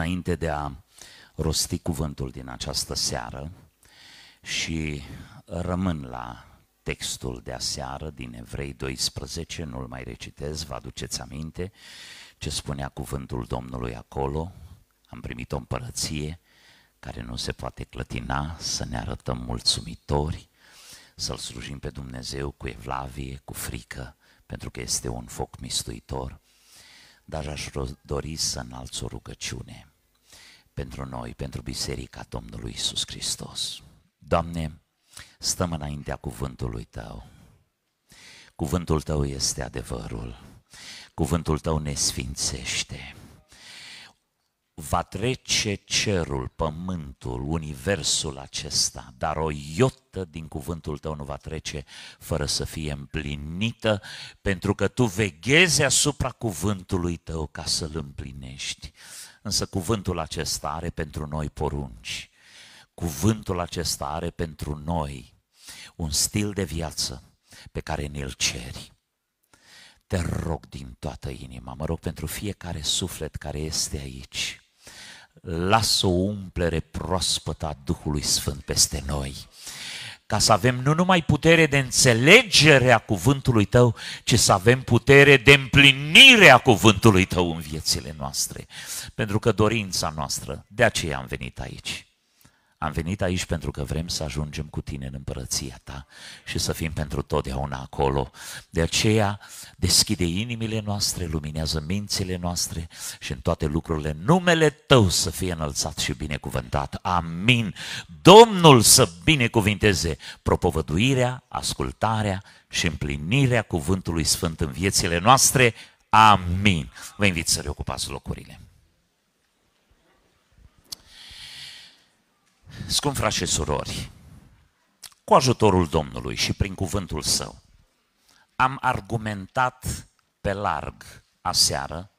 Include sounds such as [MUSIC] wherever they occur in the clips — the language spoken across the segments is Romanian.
înainte de a rosti cuvântul din această seară și rămân la textul de aseară din Evrei 12, nu-l mai recitez, vă aduceți aminte ce spunea cuvântul Domnului acolo, am primit o împărăție care nu se poate clătina, să ne arătăm mulțumitori, să-L slujim pe Dumnezeu cu evlavie, cu frică, pentru că este un foc mistuitor, dar aș dori să înalț o rugăciune pentru noi, pentru Biserica Domnului Isus Hristos. Doamne, stăm înaintea cuvântului Tău. Cuvântul Tău este adevărul. Cuvântul Tău ne sfințește va trece cerul, pământul, universul acesta, dar o iotă din cuvântul tău nu va trece fără să fie împlinită, pentru că tu veghezi asupra cuvântului tău ca să-l împlinești. Însă cuvântul acesta are pentru noi porunci. Cuvântul acesta are pentru noi un stil de viață pe care ne-l ceri. Te rog din toată inima, mă rog pentru fiecare suflet care este aici, lasă o umplere proaspătă a Duhului Sfânt peste noi, ca să avem nu numai putere de înțelegere a cuvântului Tău, ci să avem putere de împlinire a cuvântului Tău în viețile noastre. Pentru că dorința noastră, de aceea am venit aici am venit aici pentru că vrem să ajungem cu tine în împărăția ta și să fim pentru totdeauna acolo. De aceea, deschide inimile noastre, luminează mințile noastre și în toate lucrurile numele tău să fie înălțat și binecuvântat. Amin. Domnul să binecuvinteze propovăduirea, ascultarea și împlinirea cuvântului Sfânt în viețile noastre. Amin. Vă invit să reocupați locurile. Scump frați și surori, cu ajutorul Domnului și prin cuvântul Său, am argumentat pe larg aseară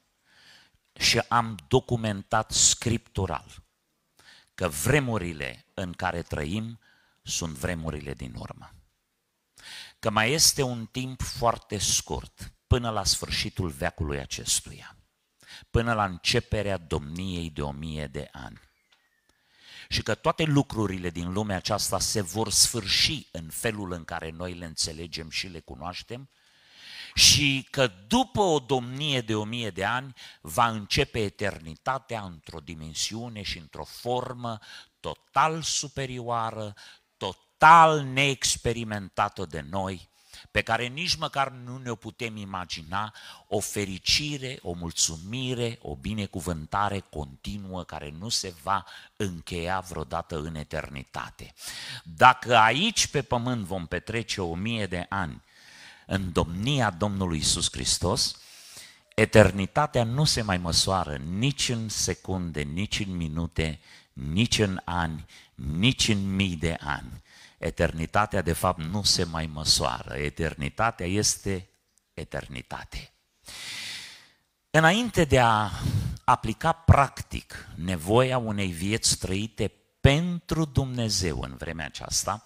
și am documentat scriptural că vremurile în care trăim sunt vremurile din urmă. Că mai este un timp foarte scurt până la sfârșitul veacului acestuia, până la începerea domniei de o mie de ani și că toate lucrurile din lumea aceasta se vor sfârși în felul în care noi le înțelegem și le cunoaștem și că după o domnie de o mie de ani va începe eternitatea într-o dimensiune și într-o formă total superioară, total neexperimentată de noi, pe care nici măcar nu ne-o putem imagina, o fericire, o mulțumire, o binecuvântare continuă care nu se va încheia vreodată în eternitate. Dacă aici pe pământ vom petrece o mie de ani în domnia Domnului Isus Hristos, eternitatea nu se mai măsoară nici în secunde, nici în minute, nici în ani, nici în mii de ani Eternitatea, de fapt, nu se mai măsoară. Eternitatea este eternitate. Înainte de a aplica practic nevoia unei vieți trăite pentru Dumnezeu în vremea aceasta,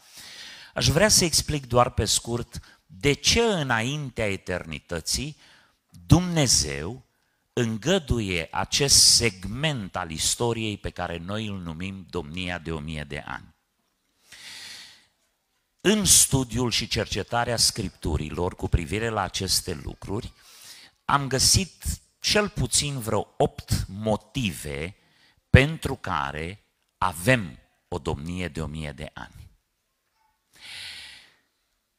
aș vrea să explic doar pe scurt de ce înaintea eternității Dumnezeu îngăduie acest segment al istoriei pe care noi îl numim domnia de o mie de ani în studiul și cercetarea scripturilor cu privire la aceste lucruri, am găsit cel puțin vreo opt motive pentru care avem o domnie de o mie de ani.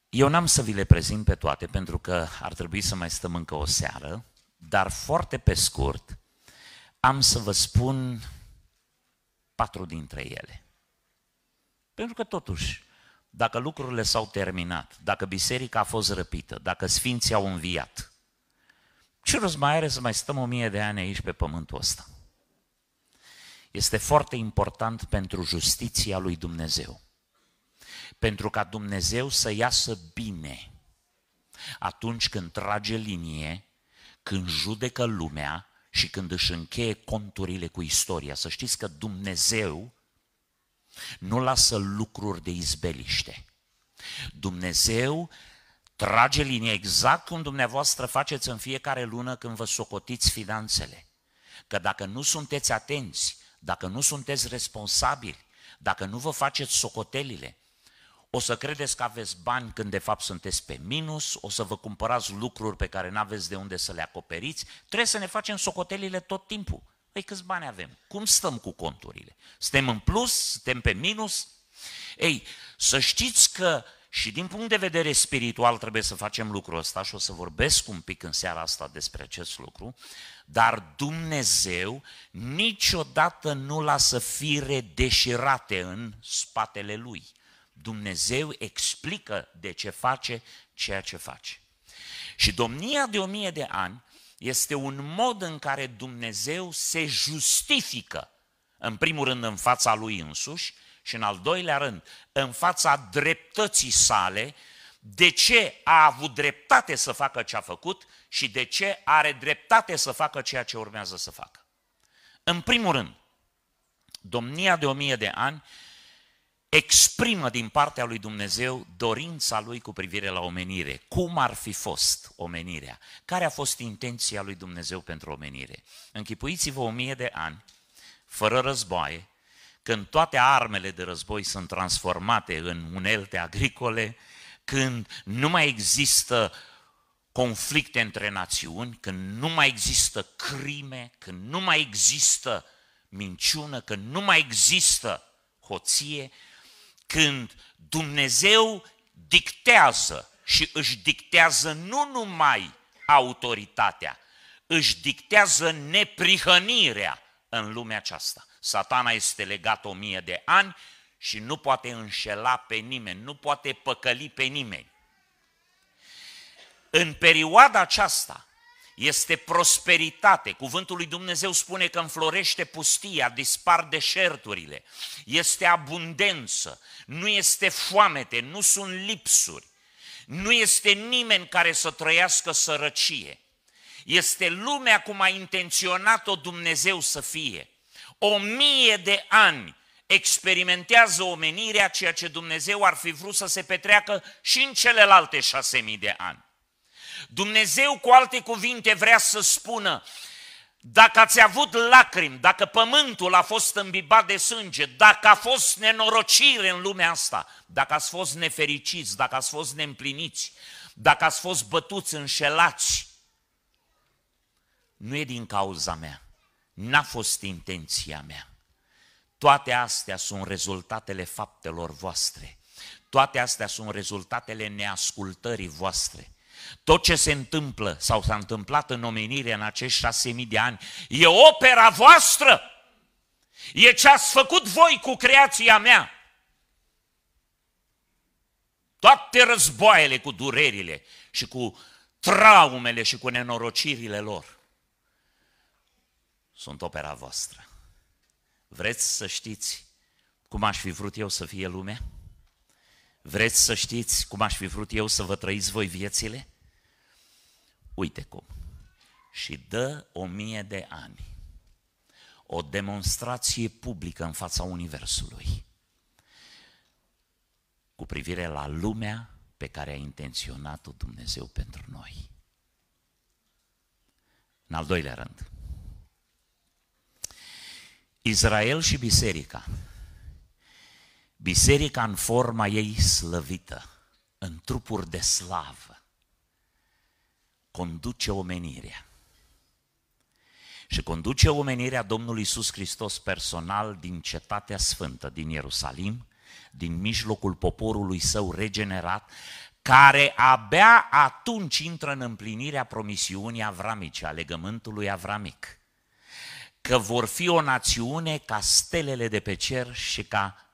Eu n-am să vi le prezint pe toate pentru că ar trebui să mai stăm încă o seară, dar foarte pe scurt am să vă spun patru dintre ele. Pentru că totuși dacă lucrurile s-au terminat, dacă biserica a fost răpită, dacă sfinții au înviat, ce rost mai are să mai stăm o mie de ani aici pe pământul ăsta? Este foarte important pentru justiția lui Dumnezeu. Pentru ca Dumnezeu să iasă bine atunci când trage linie, când judecă lumea și când își încheie conturile cu istoria. Să știți că Dumnezeu nu lasă lucruri de izbeliște. Dumnezeu trage linie exact cum dumneavoastră faceți în fiecare lună când vă socotiți finanțele. că dacă nu sunteți atenți, dacă nu sunteți responsabili, dacă nu vă faceți socotelile, o să credeți că aveți bani când de fapt sunteți pe minus, o să vă cumpărați lucruri pe care nu aveți de unde să le acoperiți, trebuie să ne facem socotelile tot timpul. Păi câți bani avem? Cum stăm cu conturile? Suntem în plus? Suntem pe minus? Ei, să știți că și din punct de vedere spiritual trebuie să facem lucrul ăsta și o să vorbesc un pic în seara asta despre acest lucru, dar Dumnezeu niciodată nu lasă fire deșirate în spatele Lui. Dumnezeu explică de ce face ceea ce face. Și domnia de o mie de ani este un mod în care Dumnezeu se justifică, în primul rând în fața Lui însuși și în al doilea rând în fața dreptății sale, de ce a avut dreptate să facă ce a făcut și de ce are dreptate să facă ceea ce urmează să facă. În primul rând, domnia de o mie de ani exprimă din partea lui Dumnezeu dorința lui cu privire la omenire. Cum ar fi fost omenirea? Care a fost intenția lui Dumnezeu pentru omenire? Închipuiți-vă o mie de ani, fără războaie, când toate armele de război sunt transformate în unelte agricole, când nu mai există conflicte între națiuni, când nu mai există crime, când nu mai există minciună, când nu mai există hoție, când Dumnezeu dictează și își dictează nu numai autoritatea, își dictează neprihănirea în lumea aceasta. Satana este legat o mie de ani și nu poate înșela pe nimeni, nu poate păcăli pe nimeni. În perioada aceasta este prosperitate. Cuvântul lui Dumnezeu spune că înflorește pustia, dispar deșerturile. Este abundență, nu este foamete, nu sunt lipsuri. Nu este nimeni care să trăiască sărăcie. Este lumea cum a intenționat-o Dumnezeu să fie. O mie de ani experimentează omenirea ceea ce Dumnezeu ar fi vrut să se petreacă și în celelalte șase mii de ani. Dumnezeu, cu alte cuvinte, vrea să spună, dacă ați avut lacrimi, dacă pământul a fost îmbibat de sânge, dacă a fost nenorocire în lumea asta, dacă ați fost nefericiți, dacă ați fost neîmpliniți, dacă ați fost bătuți, înșelați, nu e din cauza mea, n-a fost intenția mea. Toate astea sunt rezultatele faptelor voastre. Toate astea sunt rezultatele neascultării voastre. Tot ce se întâmplă sau s-a întâmplat în omenire în acești șase mii de ani e opera voastră. E ce ați făcut voi cu creația mea. Toate războaiele cu durerile și cu traumele și cu nenorocirile lor sunt opera voastră. Vreți să știți cum aș fi vrut eu să fie lumea? Vreți să știți cum aș fi vrut eu să vă trăiți voi viețile? Uite cum. Și dă o mie de ani o demonstrație publică în fața Universului cu privire la lumea pe care a intenționat-o Dumnezeu pentru noi. În al doilea rând, Israel și biserica. Biserica în forma ei slăvită, în trupuri de slavă, conduce omenirea. Și conduce omenirea Domnului Iisus Hristos personal din cetatea sfântă, din Ierusalim, din mijlocul poporului său regenerat, care abia atunci intră în împlinirea promisiunii avramice, a legământului avramic că vor fi o națiune ca stelele de pe cer și ca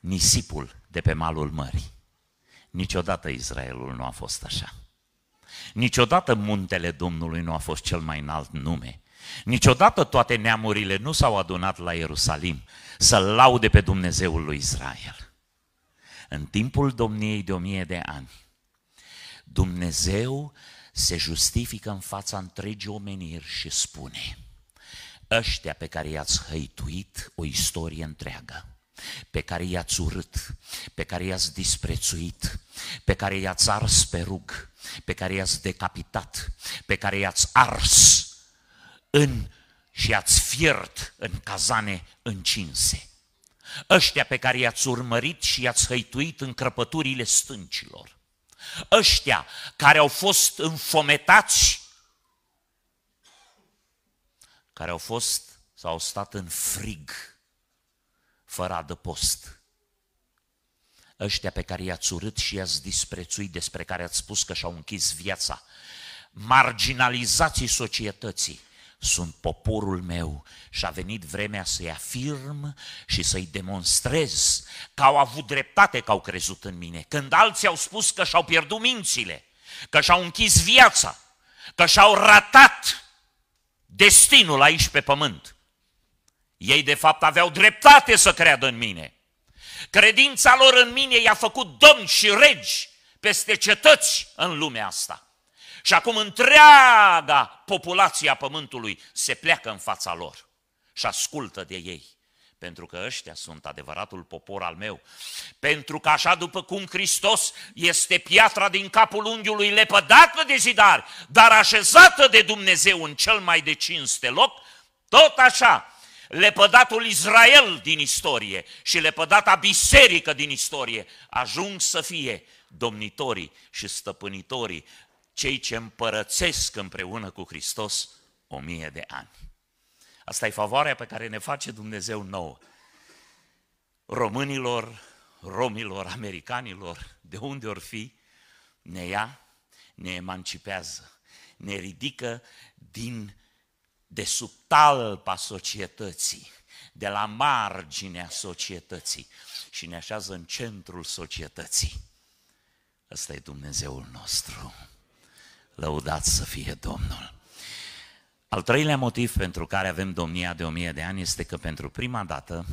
nisipul de pe malul mării. Niciodată Israelul nu a fost așa. Niciodată muntele Domnului nu a fost cel mai înalt nume. Niciodată toate neamurile nu s-au adunat la Ierusalim să laude pe Dumnezeul lui Israel. În timpul domniei de o mie de ani, Dumnezeu se justifică în fața întregii omeniri și spune – ăștia pe care i-ați hăituit o istorie întreagă, pe care i-ați urât, pe care i-ați disprețuit, pe care i-ați ars pe rug, pe care i-ați decapitat, pe care i-ați ars în și ați fiert în cazane încinse. Ăștia pe care i-ați urmărit și i-ați hăituit în crăpăturile stâncilor. Ăștia care au fost înfometați, care au fost sau au stat în frig, fără adăpost. Ăștia pe care i-ați urât și i-ați disprețuit, despre care ați spus că și-au închis viața, marginalizații societății, sunt poporul meu și a venit vremea să-i afirm și să-i demonstrez că au avut dreptate că au crezut în mine. Când alții au spus că și-au pierdut mințile, că și-au închis viața, că și-au ratat destinul aici pe pământ. Ei de fapt aveau dreptate să creadă în mine. Credința lor în mine i-a făcut domni și regi peste cetăți în lumea asta. Și acum întreaga populație a pământului se pleacă în fața lor și ascultă de ei. Pentru că ăștia sunt adevăratul popor al meu. Pentru că așa după cum Hristos este piatra din capul unghiului lepădată de zidari, dar așezată de Dumnezeu în cel mai de cinste loc, tot așa lepădatul Israel din istorie și lepădata biserică din istorie ajung să fie domnitorii și stăpânitorii cei ce împărățesc împreună cu Hristos o mie de ani. Asta e favoarea pe care ne face Dumnezeu nouă. Românilor, romilor, americanilor, de unde ori fi, ne ia, ne emancipează, ne ridică din de sub talpa societății, de la marginea societății și ne așează în centrul societății. Ăsta e Dumnezeul nostru. Lăudat să fie Domnul. Al treilea motiv pentru care avem domnia de o mie de ani este că pentru prima dată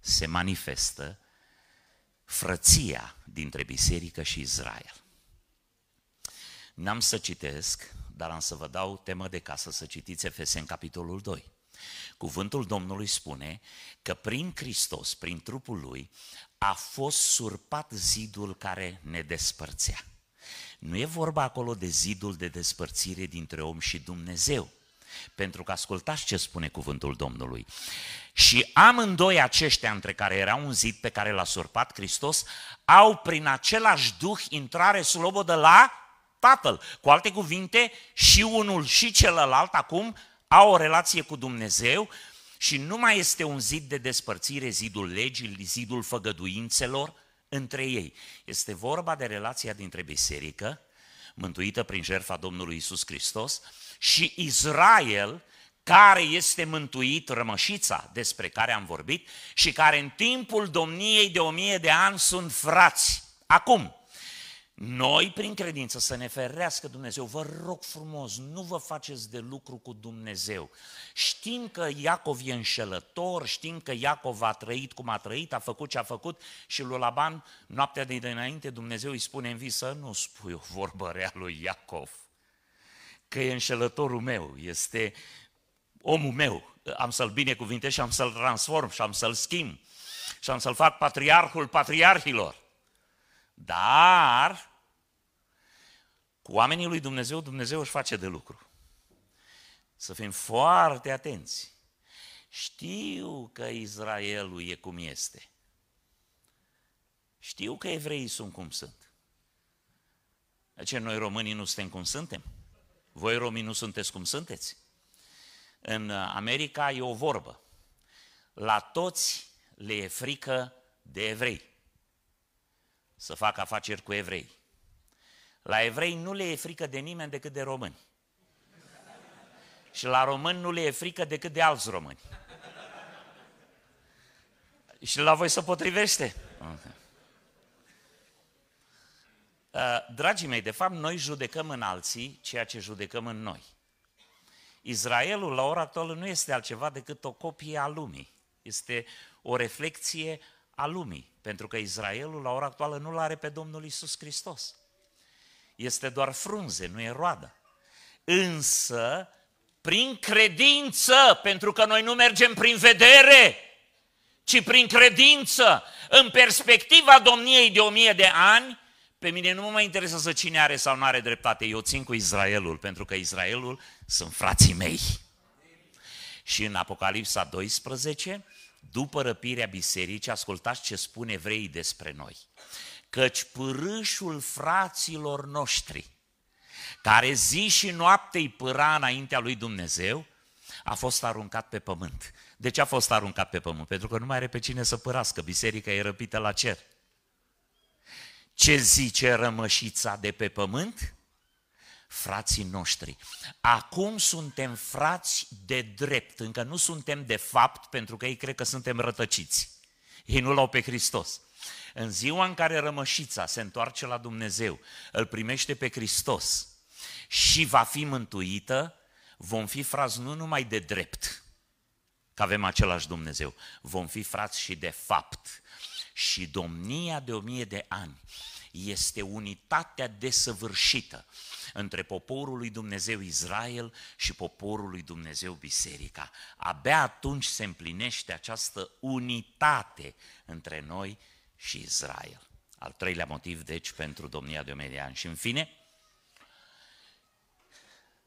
se manifestă frăția dintre biserică și Israel. N-am să citesc, dar am să vă dau temă de casă să citiți în capitolul 2. Cuvântul Domnului spune că prin Hristos, prin trupul Lui, a fost surpat zidul care ne despărțea. Nu e vorba acolo de zidul de despărțire dintre om și Dumnezeu. Pentru că ascultați ce spune cuvântul Domnului. Și amândoi aceștia între care era un zid pe care l-a surpat Hristos, au prin același duh intrare slobodă la Tatăl. Cu alte cuvinte, și unul și celălalt acum au o relație cu Dumnezeu și nu mai este un zid de despărțire, zidul legii, zidul făgăduințelor, între ei. Este vorba de relația dintre biserică, mântuită prin jertfa Domnului Isus Hristos, și Israel, care este mântuit, rămășița despre care am vorbit, și care în timpul domniei de o mie de ani sunt frați. Acum, noi, prin credință, să ne ferească Dumnezeu. Vă rog frumos, nu vă faceți de lucru cu Dumnezeu. Știm că Iacov e înșelător, știm că Iacov a trăit cum a trăit, a făcut ce a făcut și lui Laban, noaptea de dinainte, Dumnezeu îi spune în visă, nu spui o vorbă rea lui Iacov, că e înșelătorul meu, este omul meu, am să-l binecuvintez și am să-l transform și am să-l schimb și am să-l fac patriarhul patriarhilor. Dar cu oamenii lui Dumnezeu, Dumnezeu își face de lucru. Să fim foarte atenți. Știu că Israelul e cum este. Știu că evreii sunt cum sunt. De ce noi românii nu suntem cum suntem? Voi romii nu sunteți cum sunteți? În America e o vorbă. La toți le e frică de evrei. Să facă afaceri cu evrei. La evrei nu le e frică de nimeni decât de români. Și la români nu le e frică decât de alți români. Și la voi se potrivește? Okay. Uh, dragii mei, de fapt, noi judecăm în alții ceea ce judecăm în noi. Israelul, la ora actuală, nu este altceva decât o copie a lumii. Este o reflexie a lumii. Pentru că Israelul, la ora actuală, nu-L are pe Domnul Isus Hristos este doar frunze, nu e roadă. Însă, prin credință, pentru că noi nu mergem prin vedere, ci prin credință, în perspectiva domniei de o mie de ani, pe mine nu mă mai interesează cine are sau nu are dreptate. Eu țin cu Israelul, pentru că Israelul sunt frații mei. Și Și în Apocalipsa 12, după răpirea bisericii, ascultați ce spun evreii despre noi. Căci pârâșul fraților noștri, care zi și noapte îi pâra înaintea lui Dumnezeu, a fost aruncat pe pământ. De ce a fost aruncat pe pământ? Pentru că nu mai are pe cine să părască, biserica e răpită la cer. Ce zice rămășița de pe pământ? Frații noștri. Acum suntem frați de drept, încă nu suntem de fapt, pentru că ei cred că suntem rătăciți. Ei nu l-au pe Hristos. În ziua în care rămășița se întoarce la Dumnezeu, îl primește pe Hristos și va fi mântuită, vom fi frați nu numai de drept, că avem același Dumnezeu, vom fi frați și de fapt. Și domnia de o mie de ani este unitatea desăvârșită între poporul lui Dumnezeu Israel și poporul lui Dumnezeu Biserica. Abia atunci se împlinește această unitate între noi și Israel. Al treilea motiv, deci, pentru domnia de o mie de ani. Și în fine,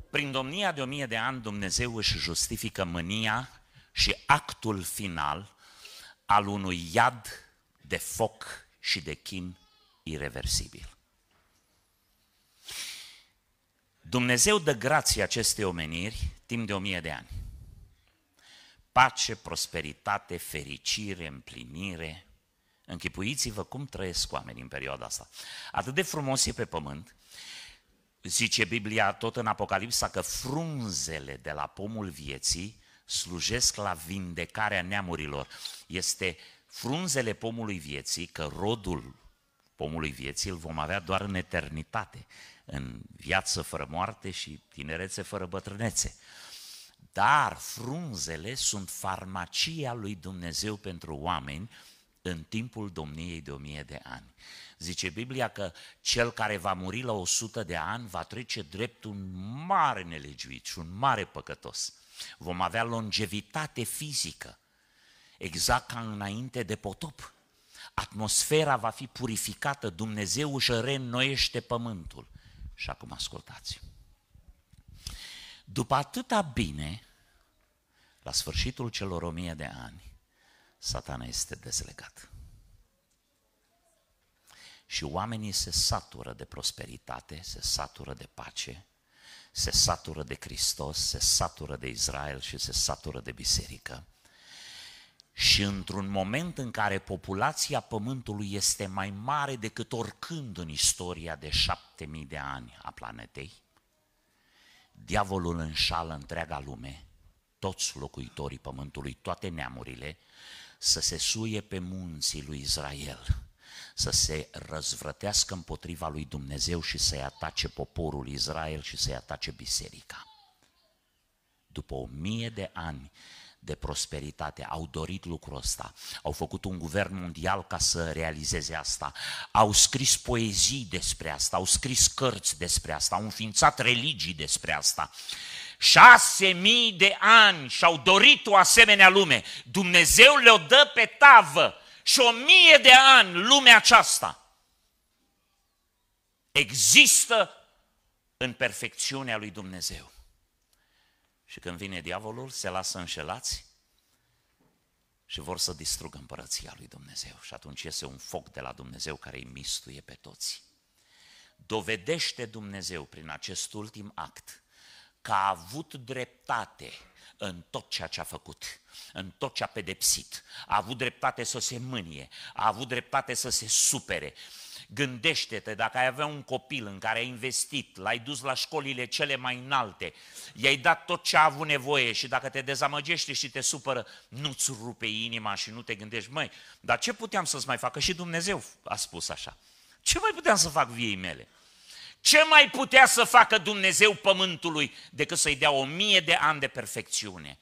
prin domnia de o mie de ani, Dumnezeu își justifică mânia și actul final al unui iad de foc și de chin irreversibil. Dumnezeu dă grație acestei omeniri timp de o mie de ani. Pace, prosperitate, fericire, împlinire. Închipuiți-vă cum trăiesc oamenii în perioada asta. Atât de frumos e pe pământ, zice Biblia tot în Apocalipsa că frunzele de la pomul vieții slujesc la vindecarea neamurilor. Este frunzele pomului vieții, că rodul pomului vieții îl vom avea doar în eternitate, în viață fără moarte și tinerețe fără bătrânețe. Dar frunzele sunt farmacia lui Dumnezeu pentru oameni în timpul domniei de o mie de ani. Zice Biblia că cel care va muri la 100 de ani va trece drept un mare nelegiuit și un mare păcătos. Vom avea longevitate fizică, exact ca înainte de potop. Atmosfera va fi purificată, Dumnezeu își reînnoiește pământul. Și acum ascultați. După atâta bine, la sfârșitul celor o mie de ani, satana este dezlegat. Și oamenii se satură de prosperitate, se satură de pace, se satură de Hristos, se satură de Israel și se satură de biserică. Și într-un moment în care populația Pământului este mai mare decât oricând în istoria de șapte mii de ani a planetei, diavolul înșală întreaga lume, toți locuitorii Pământului, toate neamurile, să se suie pe munții lui Israel, să se răzvrătească împotriva lui Dumnezeu și să-i atace poporul Israel și să-i atace biserica. După o mie de ani de prosperitate, au dorit lucrul ăsta, au făcut un guvern mondial ca să realizeze asta, au scris poezii despre asta, au scris cărți despre asta, au înființat religii despre asta. Șase mii de ani și-au dorit o asemenea lume. Dumnezeu le-o dă pe tavă și o mie de ani lumea aceasta există în perfecțiunea lui Dumnezeu. Și când vine diavolul, se lasă înșelați și vor să distrugă împărăția lui Dumnezeu. Și atunci iese un foc de la Dumnezeu care îi mistuie pe toți. Dovedește Dumnezeu prin acest ultim act că a avut dreptate în tot ceea ce a făcut, în tot ce a pedepsit. A avut dreptate să se mânie, a avut dreptate să se supere, Gândește-te dacă ai avea un copil în care ai investit, l-ai dus la școlile cele mai înalte, i-ai dat tot ce a avut nevoie și dacă te dezamăgește și te supără, nu-ți rupe inima și nu te gândești, măi, dar ce puteam să-ți mai facă? Și Dumnezeu a spus așa. Ce mai puteam să fac viei mele? Ce mai putea să facă Dumnezeu pământului decât să-i dea o mie de ani de perfecțiune?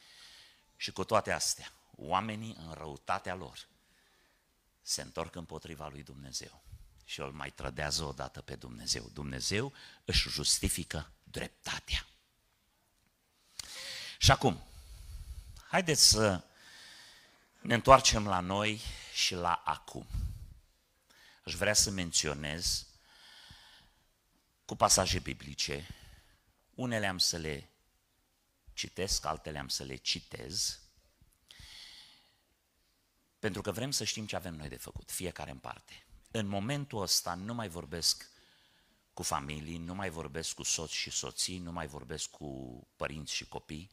Și cu toate astea, oamenii în răutatea lor se întorc împotriva lui Dumnezeu și îl mai trădează odată pe Dumnezeu. Dumnezeu își justifică dreptatea. Și acum, haideți să ne întoarcem la noi și la acum. Aș vrea să menționez cu pasaje biblice, unele am să le citesc, altele am să le citez, pentru că vrem să știm ce avem noi de făcut, fiecare în parte. În momentul ăsta nu mai vorbesc cu familii, nu mai vorbesc cu soți și soții, nu mai vorbesc cu părinți și copii.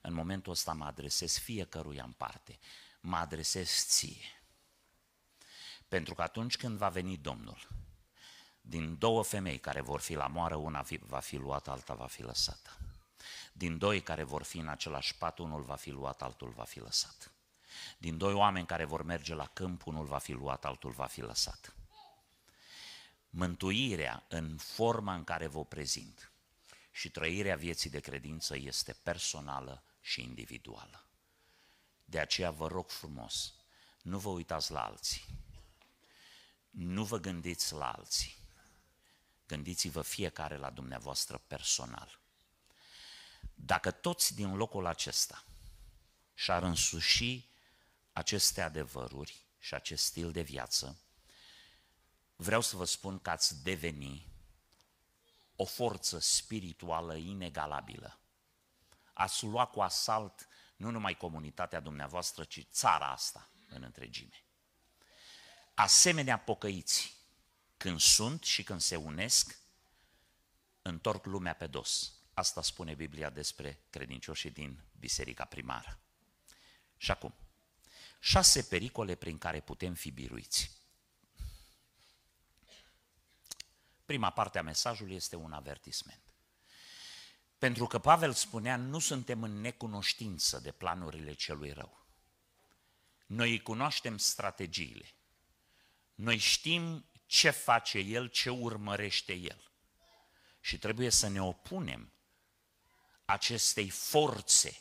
În momentul ăsta mă adresez fiecăruia în parte. Mă adresez ție. Pentru că atunci când va veni Domnul, din două femei care vor fi la moară, una va fi luată, alta va fi lăsată. Din doi care vor fi în același pat, unul va fi luat, altul va fi lăsat. Din doi oameni care vor merge la câmp, unul va fi luat, altul va fi lăsat. Mântuirea în forma în care vă prezint și trăirea vieții de credință este personală și individuală. De aceea vă rog frumos, nu vă uitați la alții, nu vă gândiți la alții, gândiți-vă fiecare la dumneavoastră personal. Dacă toți din locul acesta și-ar însuși aceste adevăruri și acest stil de viață, vreau să vă spun că ați deveni o forță spirituală inegalabilă. Ați lua cu asalt nu numai comunitatea dumneavoastră, ci țara asta în întregime. Asemenea pocăiți, când sunt și când se unesc, întorc lumea pe dos. Asta spune Biblia despre credincioșii din biserica primară. Și acum, șase pericole prin care putem fi biruiți. Prima parte a mesajului este un avertisment. Pentru că Pavel spunea, nu suntem în necunoștință de planurile celui rău. Noi îi cunoaștem strategiile. Noi știm ce face el, ce urmărește el. Și trebuie să ne opunem acestei forțe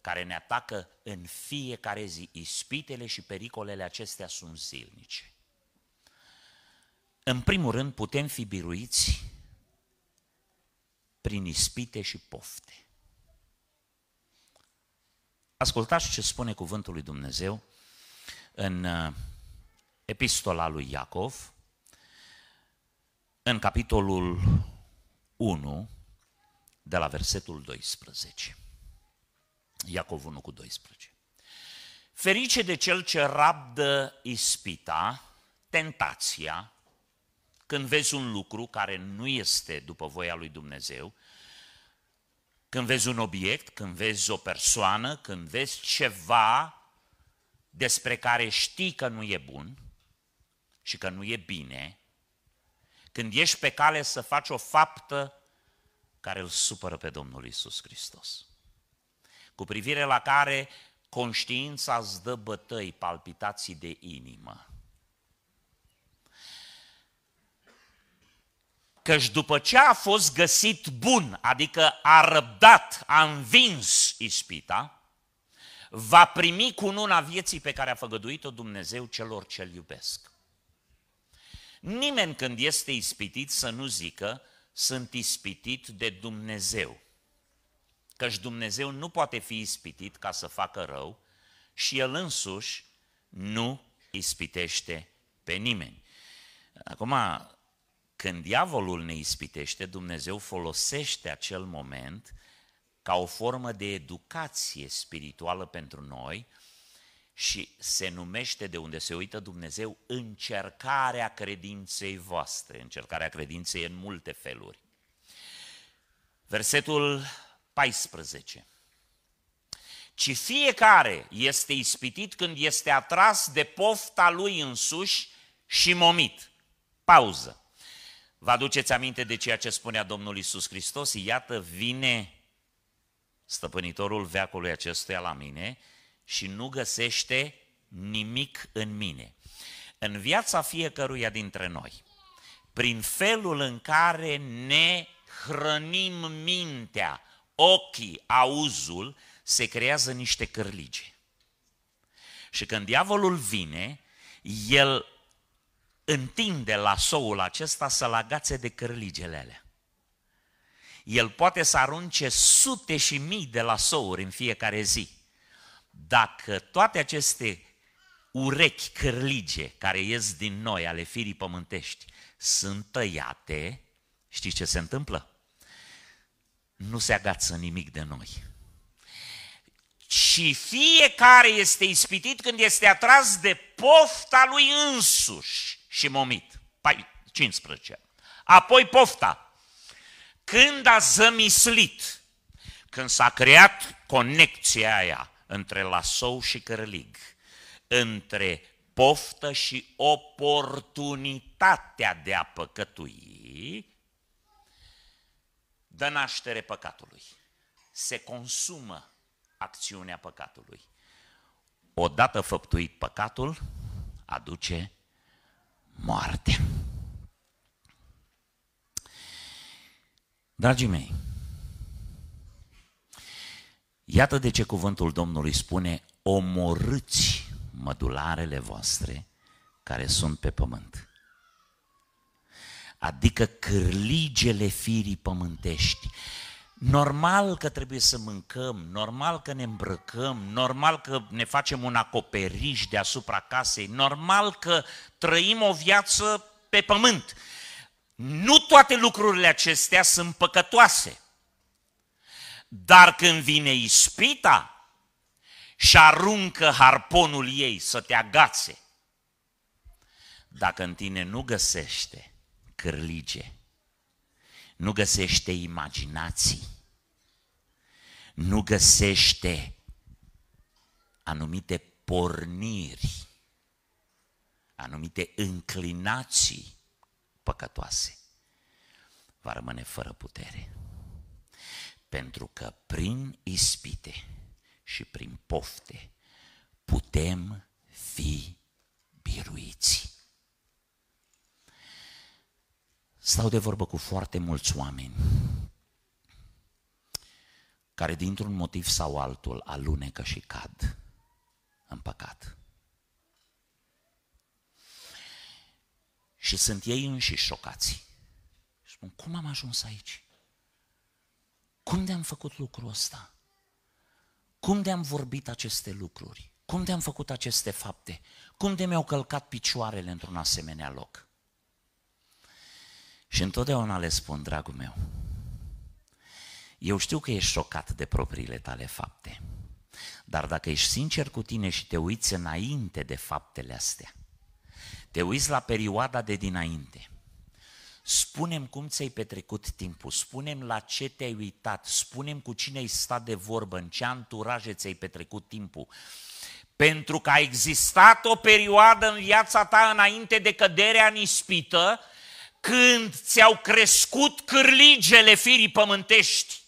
care ne atacă în fiecare zi. Ispitele și pericolele acestea sunt zilnice. În primul rând, putem fi biruiți prin ispite și pofte. Ascultați ce spune cuvântul lui Dumnezeu în uh, epistola lui Iacov, în capitolul 1, de la versetul 12. Iacov 1 cu 12. Ferice de cel ce rabdă ispita, tentația, când vezi un lucru care nu este după voia lui Dumnezeu, când vezi un obiect, când vezi o persoană, când vezi ceva despre care știi că nu e bun și că nu e bine, când ești pe cale să faci o faptă care îl supără pe Domnul Isus Hristos, cu privire la care conștiința îți dă bătăi, palpitații de inimă, căci după ce a fost găsit bun, adică a răbdat, a învins ispita, va primi cununa vieții pe care a făgăduit-o Dumnezeu celor ce-L iubesc. Nimeni când este ispitit să nu zică, sunt ispitit de Dumnezeu. Căci Dumnezeu nu poate fi ispitit ca să facă rău și El însuși nu ispitește pe nimeni. Acum, când diavolul ne ispitește, Dumnezeu folosește acel moment ca o formă de educație spirituală pentru noi și se numește de unde se uită Dumnezeu încercarea credinței voastre. Încercarea credinței în multe feluri. Versetul 14. Ci fiecare este ispitit când este atras de pofta lui însuși și momit. Pauză. Vă aduceți aminte de ceea ce spunea Domnul Isus Hristos? Iată, vine stăpânitorul veacului acestuia la mine și nu găsește nimic în mine. În viața fiecăruia dintre noi, prin felul în care ne hrănim mintea, ochii, auzul, se creează niște cărlige. Și când diavolul vine, el întinde la soul acesta să-l agațe de cărligele alea. El poate să arunce sute și mii de la souri în fiecare zi. Dacă toate aceste urechi cărlige care ies din noi, ale firii pământești, sunt tăiate, știți ce se întâmplă? nu se agață nimic de noi. Și fiecare este ispitit când este atras de pofta lui însuși și momit. 15. Apoi pofta. Când a zămislit, când s-a creat conexia aia între lasou și cărlig, între poftă și oportunitatea de a păcătui, dă naștere păcatului. Se consumă acțiunea păcatului. Odată făptuit păcatul, aduce moartea. Dragii mei, iată de ce cuvântul Domnului spune, omorâți mădularele voastre care sunt pe pământ. Adică cârligele firii pământești. Normal că trebuie să mâncăm, normal că ne îmbrăcăm, normal că ne facem un acoperiș deasupra casei, normal că trăim o viață pe pământ. Nu toate lucrurile acestea sunt păcătoase. Dar când vine ispita și aruncă harponul ei să te agațe, dacă în tine nu găsește cârlige, nu găsește imaginații, nu găsește anumite porniri, anumite înclinații păcătoase, va rămâne fără putere. Pentru că prin ispite și prin pofte putem fi biruiți. Stau de vorbă cu foarte mulți oameni care dintr-un motiv sau altul alunecă și cad în păcat. Și sunt ei înșiși șocați. Și spun, cum am ajuns aici? Cum de-am făcut lucrul ăsta? Cum de-am vorbit aceste lucruri? Cum de-am făcut aceste fapte? Cum de mi-au călcat picioarele într-un asemenea loc? Și întotdeauna le spun, dragul meu, eu știu că ești șocat de propriile tale fapte, dar dacă ești sincer cu tine și te uiți înainte de faptele astea, te uiți la perioada de dinainte, spunem cum ți-ai petrecut timpul, spunem la ce te-ai uitat, spunem cu cine ai stat de vorbă, în ce anturaje ți-ai petrecut timpul, pentru că a existat o perioadă în viața ta înainte de căderea în ispită, când ți-au crescut cârligele firii pământești.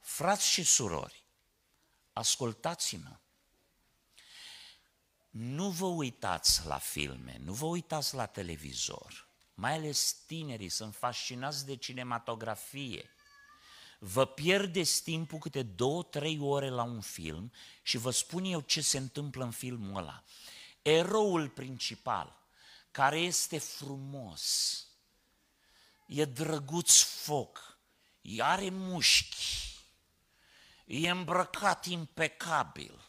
Frați și surori, ascultați-mă. Nu vă uitați la filme, nu vă uitați la televizor. Mai ales tinerii sunt fascinați de cinematografie. Vă pierdeți timpul câte două, trei ore la un film și vă spun eu ce se întâmplă în filmul ăla. Eroul principal care este frumos, e drăguț foc, are mușchi, e îmbrăcat impecabil.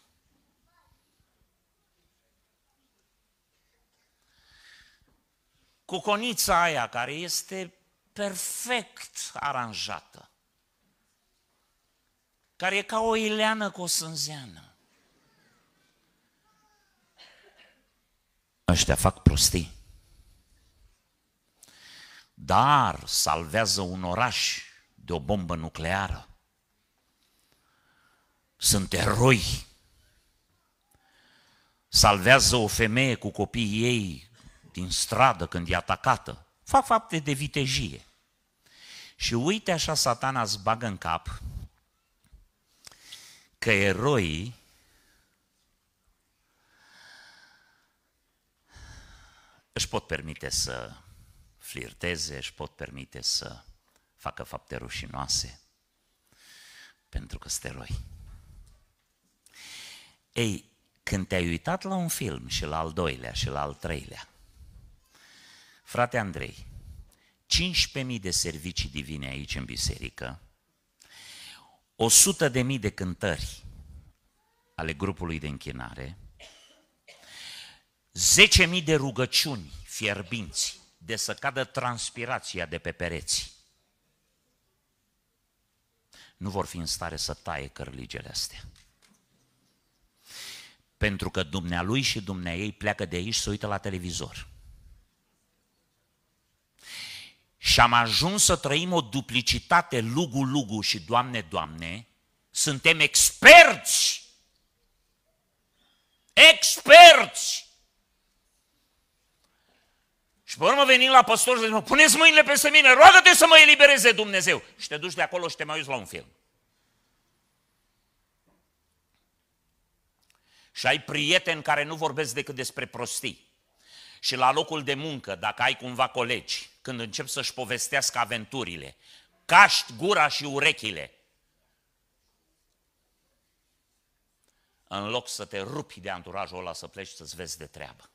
Cu conița aia care este perfect aranjată, care e ca o ileană cu o sânzeană. Ăștia fac prostii. Dar salvează un oraș de o bombă nucleară. Sunt eroi. Salvează o femeie cu copiii ei din stradă când e atacată. Fac fapte de vitejie. Și uite așa satana îți bagă în cap că eroii își pot permite să flirteze, își pot permite să facă fapte rușinoase, pentru că sunt eroi. Ei, când te-ai uitat la un film și la al doilea și la al treilea, frate Andrei, 15.000 de servicii divine aici în biserică, 100.000 de cântări ale grupului de închinare, 10.000 de rugăciuni fierbinți de să cadă transpirația de pe pereți. nu vor fi în stare să taie cărligele astea. Pentru că dumnealui și dumneaei pleacă de aici să uită la televizor. Și am ajuns să trăim o duplicitate, lugu, lugu și doamne, doamne, suntem experți. Experți! Și pe urmă venim la păstor și zicem, puneți mâinile peste mine, roagă-te să mă elibereze Dumnezeu. Și te duci de acolo și te mai uiți la un film. Și ai prieteni care nu vorbesc decât despre prostii. Și la locul de muncă, dacă ai cumva colegi, când încep să-și povestească aventurile, caști gura și urechile, în loc să te rupi de anturajul ăla să pleci să-ți vezi de treabă.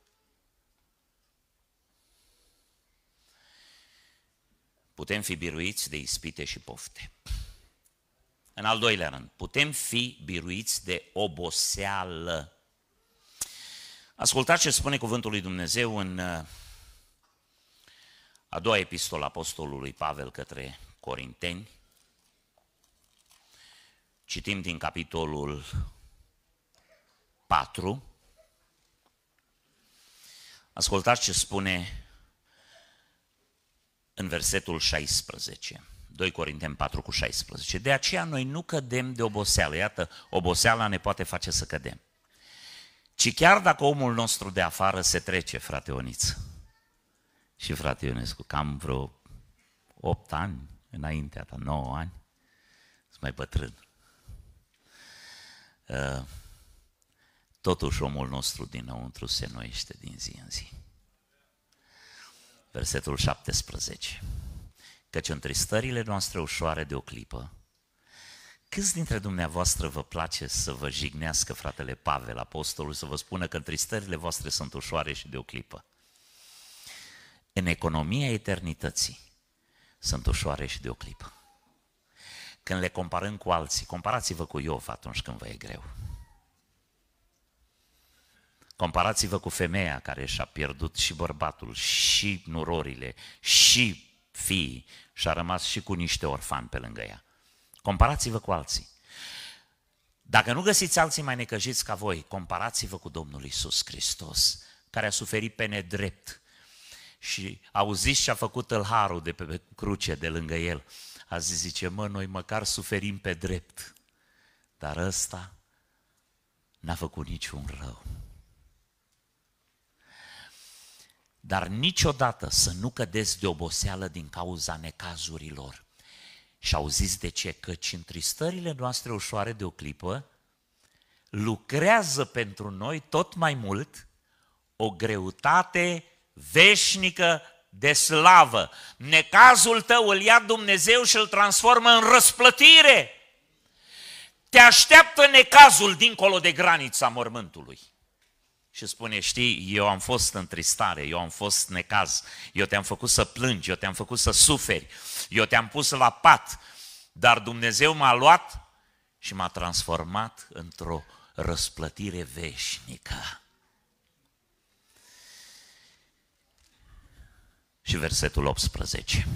Putem fi biruiți de ispite și pofte. În al doilea rând, putem fi biruiți de oboseală. Ascultați ce spune cuvântul lui Dumnezeu în uh, a doua epistolă apostolului Pavel către Corinteni. Citim din capitolul 4. Ascultați ce spune în versetul 16. 2 Corinteni 4 cu 16. De aceea noi nu cădem de oboseală. Iată, oboseala ne poate face să cădem. Ci chiar dacă omul nostru de afară se trece, frate Oniț și frate Ionescu, cam vreo 8 ani înaintea ta, 9 ani, sunt mai bătrân. Uh, totuși omul nostru dinăuntru se noiește din zi în zi. Versetul 17. Căci întristările noastre ușoare de o clipă, Câți dintre dumneavoastră vă place să vă jignească fratele Pavel, apostolul, să vă spună că întristările voastre sunt ușoare și de o clipă? În economia eternității sunt ușoare și de o clipă. Când le comparăm cu alții, comparați-vă cu Iov atunci când vă e greu. Comparați-vă cu femeia care și-a pierdut și bărbatul, și nurorile, și fiii și a rămas și cu niște orfani pe lângă ea. Comparați-vă cu alții. Dacă nu găsiți alții mai necăjiți ca voi, comparați-vă cu Domnul Isus Hristos, care a suferit pe nedrept și auziți ce a făcut harul de pe cruce de lângă el. Azi zice, mă, noi măcar suferim pe drept, dar ăsta n-a făcut niciun rău. Dar niciodată să nu cădeți de oboseală din cauza necazurilor. Și auziți de ce? Căci întristările noastre ușoare de o clipă lucrează pentru noi tot mai mult o greutate veșnică de slavă. Necazul tău îl ia Dumnezeu și îl transformă în răsplătire. Te așteaptă necazul dincolo de granița mormântului și spune, știi, eu am fost în tristare, eu am fost necaz, eu te-am făcut să plângi, eu te-am făcut să suferi, eu te-am pus la pat, dar Dumnezeu m-a luat și m-a transformat într-o răsplătire veșnică. Și versetul 18.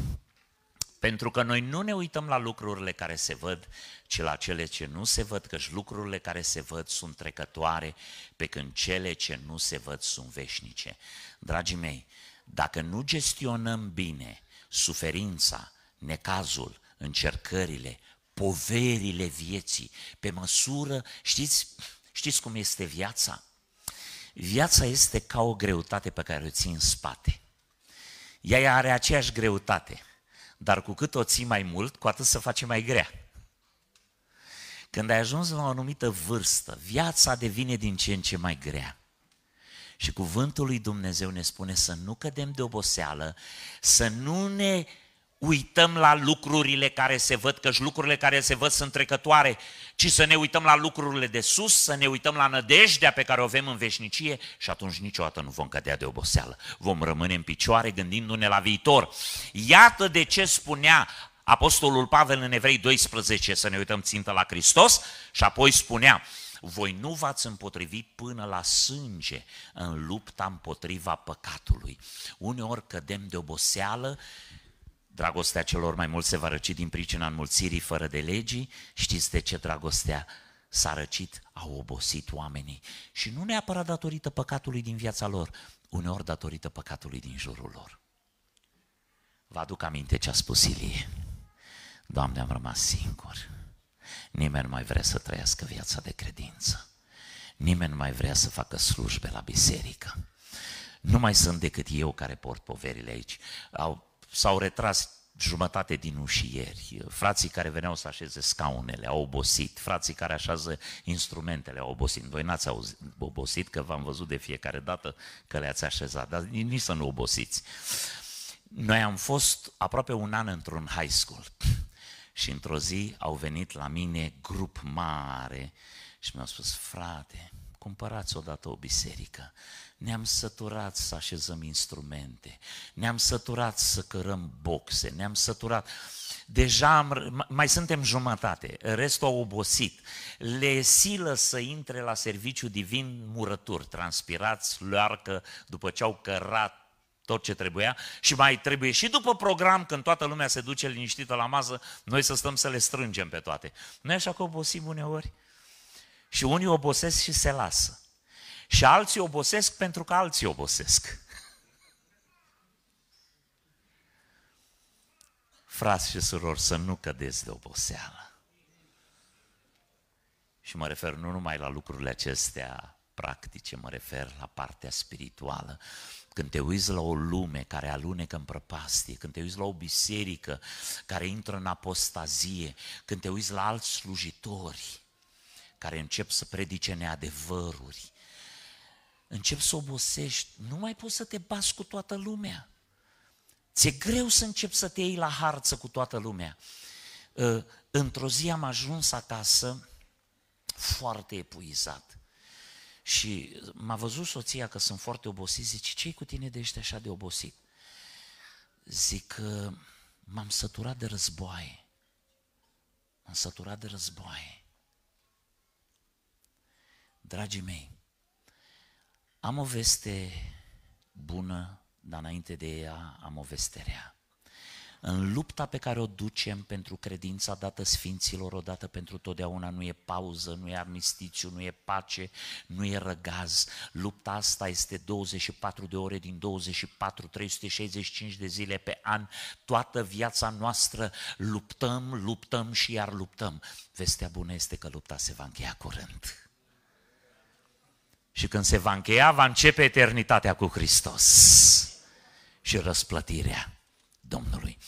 Pentru că noi nu ne uităm la lucrurile care se văd, ci la cele ce nu se văd, căci lucrurile care se văd sunt trecătoare, pe când cele ce nu se văd sunt veșnice. Dragii mei, dacă nu gestionăm bine suferința, necazul, încercările, poverile vieții, pe măsură, știți, știți cum este viața? Viața este ca o greutate pe care o ții în spate. Ea are aceeași greutate, dar cu cât o ții mai mult, cu atât se face mai grea. Când ai ajuns la o anumită vârstă, viața devine din ce în ce mai grea. Și cuvântul lui Dumnezeu ne spune să nu cădem de oboseală, să nu ne uităm la lucrurile care se văd, căci lucrurile care se văd sunt trecătoare, ci să ne uităm la lucrurile de sus, să ne uităm la nădejdea pe care o avem în veșnicie și atunci niciodată nu vom cădea de oboseală. Vom rămâne în picioare gândindu-ne la viitor. Iată de ce spunea Apostolul Pavel în Evrei 12 să ne uităm țintă la Hristos și apoi spunea, voi nu v-ați împotrivit până la sânge în lupta împotriva păcatului. Uneori cădem de oboseală Dragostea celor mai mulți se va răci din pricina înmulțirii fără de legii. Știți de ce dragostea s-a răcit? Au obosit oamenii. Și nu neapărat datorită păcatului din viața lor, uneori datorită păcatului din jurul lor. Vă aduc aminte ce a spus Ilie. Doamne, am rămas singur. Nimeni nu mai vrea să trăiască viața de credință. Nimeni nu mai vrea să facă slujbe la biserică. Nu mai sunt decât eu care port poverile aici. Au, s-au retras jumătate din ușieri, frații care veneau să așeze scaunele au obosit, frații care așează instrumentele au obosit. Voi n-ați obosit că v-am văzut de fiecare dată că le-ați așezat, dar nici să nu obosiți. Noi am fost aproape un an într-un high school [LAUGHS] și într-o zi au venit la mine grup mare și mi-au spus, frate, cumpărați odată o biserică. Ne-am săturat să așezăm instrumente, ne-am săturat să cărăm boxe, ne-am săturat. Deja am, mai suntem jumătate, restul au obosit. Le silă să intre la serviciu divin murături, transpirați, luarcă, după ce au cărat tot ce trebuia și mai trebuie și după program, când toată lumea se duce liniștită la masă, noi să stăm să le strângem pe toate. Nu așa că obosim uneori? Și unii obosesc și se lasă. Și alții obosesc pentru că alții obosesc. Frați și surori, să nu cădeți de oboseală. Și mă refer nu numai la lucrurile acestea practice, mă refer la partea spirituală. Când te uiți la o lume care alunecă în prăpastie, când te uiți la o biserică care intră în apostazie, când te uiți la alți slujitori care încep să predice neadevăruri, încep să obosești, nu mai poți să te bați cu toată lumea. Ți-e greu să începi să te iei la harță cu toată lumea. Ă, într-o zi am ajuns acasă foarte epuizat. Și m-a văzut soția că sunt foarte obosit, zice, ce cu tine de ești așa de obosit? Zic că m-am săturat de războaie. M-am săturat de războaie. Dragii mei, am o veste bună, dar înainte de ea am o veste rea. În lupta pe care o ducem pentru credința dată Sfinților odată pentru totdeauna nu e pauză, nu e armistițiu, nu e pace, nu e răgaz. Lupta asta este 24 de ore din 24, 365 de zile pe an. Toată viața noastră luptăm, luptăm și iar luptăm. Vestea bună este că lupta se va încheia curând. Și când se va încheia, va începe eternitatea cu Hristos și răsplătirea Domnului.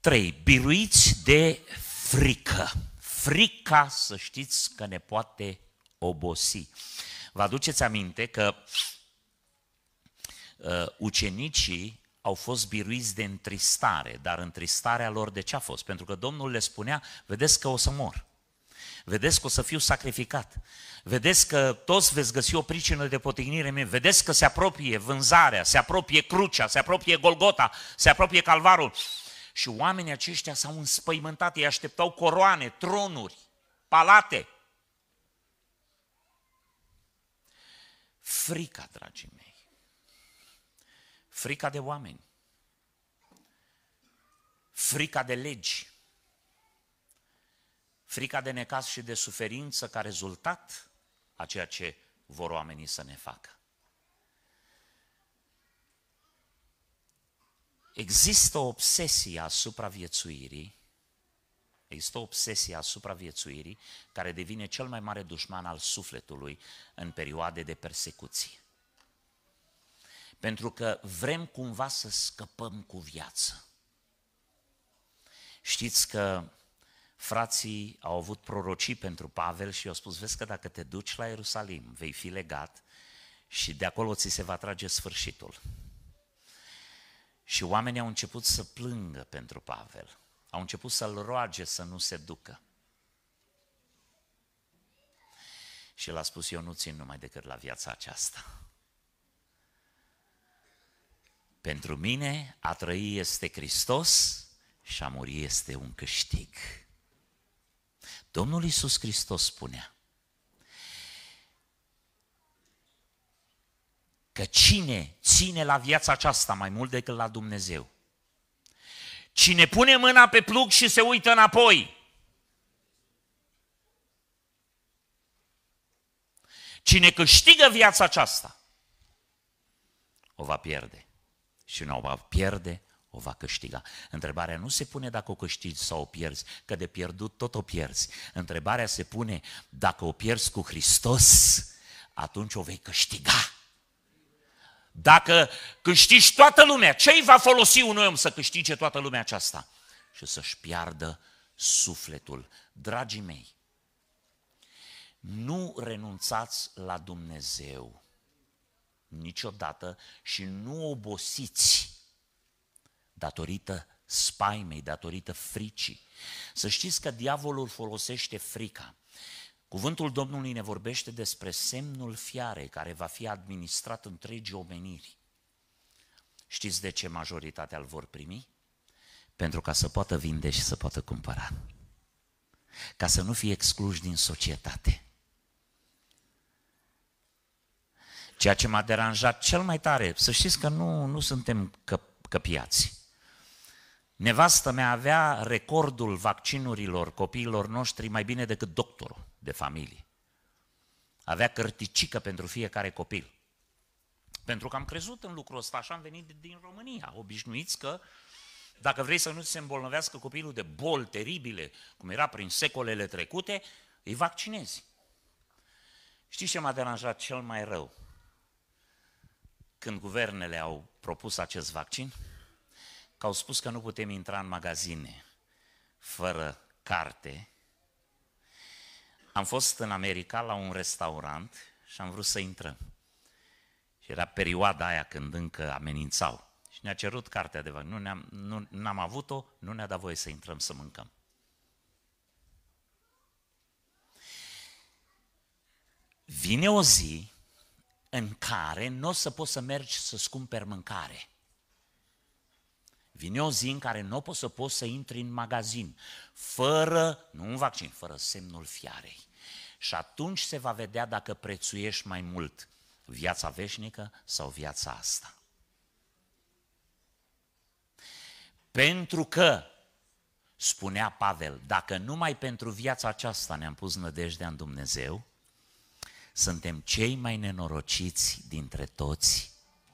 3. Biruiți de frică. Frica, să știți că ne poate obosi. Vă aduceți aminte că uh, ucenicii au fost biruiți de întristare, dar întristarea lor de ce a fost? Pentru că Domnul le spunea, vedeți că o să mor. Vedeți că o să fiu sacrificat. Vedeți că toți veți găsi o pricină de potignire mie. Vedeți că se apropie vânzarea, se apropie crucea, se apropie Golgota, se apropie Calvarul. Și oamenii aceștia s-au înspăimântat, ei așteptau coroane, tronuri, palate. Frica, dragii mei. Frica de oameni. Frica de legi frica de necaz și de suferință ca rezultat a ceea ce vor oamenii să ne facă. Există o obsesie asupra viețuirii, există o obsesie asupra viețuirii care devine cel mai mare dușman al sufletului în perioade de persecuție. Pentru că vrem cumva să scăpăm cu viață. Știți că frații au avut prorocii pentru Pavel și i-au spus, vezi că dacă te duci la Ierusalim, vei fi legat și de acolo ți se va trage sfârșitul. Și oamenii au început să plângă pentru Pavel. Au început să-l roage să nu se ducă. Și el a spus, eu nu țin numai decât la viața aceasta. Pentru mine a trăi este Hristos și a muri este un câștig. Domnul Iisus Hristos spunea că cine ține la viața aceasta mai mult decât la Dumnezeu, Cine pune mâna pe plug și se uită înapoi, Cine câștigă viața aceasta, o va pierde. Și nu o va pierde, o va câștiga. Întrebarea nu se pune dacă o câștigi sau o pierzi, că de pierdut tot o pierzi. Întrebarea se pune dacă o pierzi cu Hristos, atunci o vei câștiga. Dacă câștigi toată lumea, ce îi va folosi un om să câștige toată lumea aceasta? Și să-și piardă sufletul. Dragii mei, nu renunțați la Dumnezeu niciodată și nu obosiți datorită spaimei, datorită fricii. Să știți că diavolul folosește frica. Cuvântul Domnului ne vorbește despre semnul fiarei care va fi administrat întregii omeniri. Știți de ce majoritatea îl vor primi? Pentru ca să poată vinde și să poată cumpăra. Ca să nu fie excluși din societate. Ceea ce m-a deranjat cel mai tare, să știți că nu, nu suntem că, căpiați. Nevastă mea avea recordul vaccinurilor copiilor noștri mai bine decât doctorul de familie. Avea cărticică pentru fiecare copil. Pentru că am crezut în lucrul ăsta și am venit din România, obișnuiți că dacă vrei să nu se îmbolnăvească copilul de boli teribile, cum era prin secolele trecute, îi vaccinezi. Știți ce m-a deranjat cel mai rău? când guvernele au propus acest vaccin, că au spus că nu putem intra în magazine fără carte. Am fost în America la un restaurant și am vrut să intrăm. Și era perioada aia când încă amenințau. Și ne-a cerut cartea de vaccin. Nu ne-am, nu, n-am avut-o, nu ne-a dat voie să intrăm să mâncăm. Vine o zi în care nu o să poți să mergi să-ți cumperi mâncare. Vine o zi în care nu o poți să poți să intri în magazin, fără, nu un vaccin, fără semnul fiarei. Și atunci se va vedea dacă prețuiești mai mult viața veșnică sau viața asta. Pentru că, spunea Pavel, dacă numai pentru viața aceasta ne-am pus nădejdea în Dumnezeu, suntem cei mai nenorociți dintre toți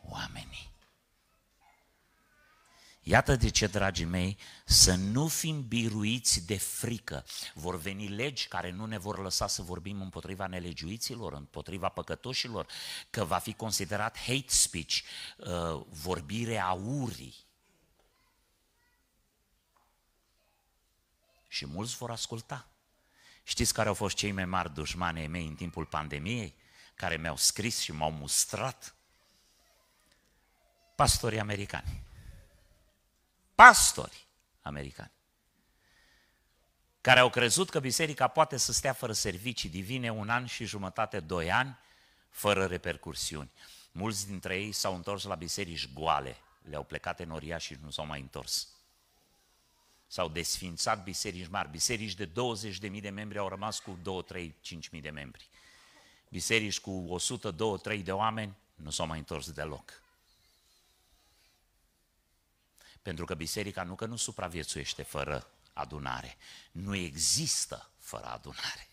oamenii. Iată de ce, dragii mei, să nu fim biruiți de frică. Vor veni legi care nu ne vor lăsa să vorbim împotriva nelegiuiților, împotriva păcătoșilor, că va fi considerat hate speech, uh, vorbire a urii. Și mulți vor asculta. Știți care au fost cei mai mari dușmani mei în timpul pandemiei? Care mi-au scris și m-au mustrat? Pastorii americani. Pastori americani. Care au crezut că biserica poate să stea fără servicii divine un an și jumătate, doi ani, fără repercursiuni. Mulți dintre ei s-au întors la biserici goale, le-au plecat în oria și nu s-au mai întors. S-au desfințat biserici mari. Biserici de 20.000 de membri au rămas cu 2, 3, 5.000 de membri. Biserici cu 100, 2, 3 de oameni nu s-au mai întors deloc. Pentru că biserica nu că nu supraviețuiește fără adunare. Nu există fără adunare.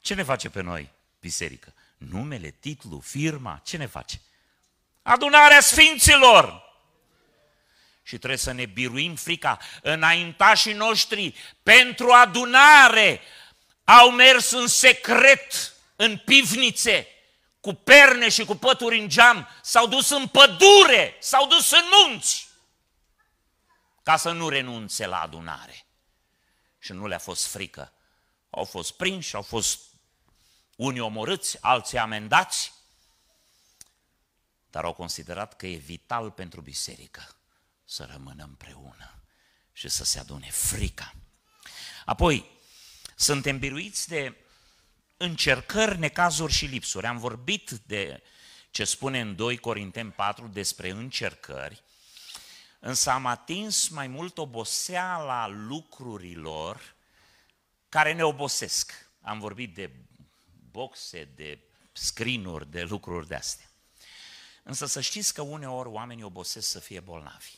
Ce ne face pe noi biserică? Numele, titlul, firma, ce ne face? Adunarea Sfinților! și trebuie să ne biruim frica. Înaintașii noștri pentru adunare au mers în secret în pivnițe cu perne și cu pături în geam, s-au dus în pădure, s-au dus în munți ca să nu renunțe la adunare. Și nu le-a fost frică. Au fost prinși, au fost unii omorâți, alții amendați, dar au considerat că e vital pentru biserică să rămână împreună și să se adune frica. Apoi, suntem biruiți de încercări, necazuri și lipsuri. Am vorbit de ce spune în 2 Corinteni 4 despre încercări, însă am atins mai mult oboseala lucrurilor care ne obosesc. Am vorbit de boxe, de screen de lucruri de astea. Însă să știți că uneori oamenii obosesc să fie bolnavi.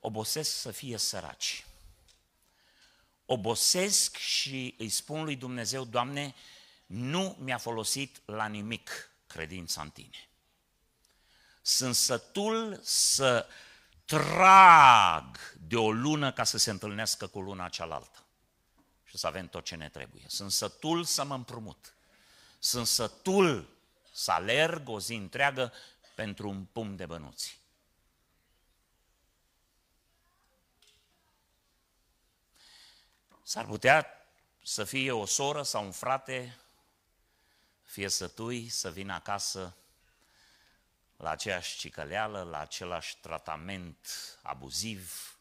obosesc să fie săraci. Obosesc și îi spun lui Dumnezeu, Doamne, nu mi-a folosit la nimic credința în Tine. Sunt sătul să trag de o lună ca să se întâlnească cu luna cealaltă și să avem tot ce ne trebuie. Sunt sătul să mă împrumut. Sunt sătul să alerg o zi întreagă pentru un pum de bănuți. S-ar putea să fie o soră sau un frate, fie sătui, să vină acasă la aceeași cicăleală, la același tratament abuziv.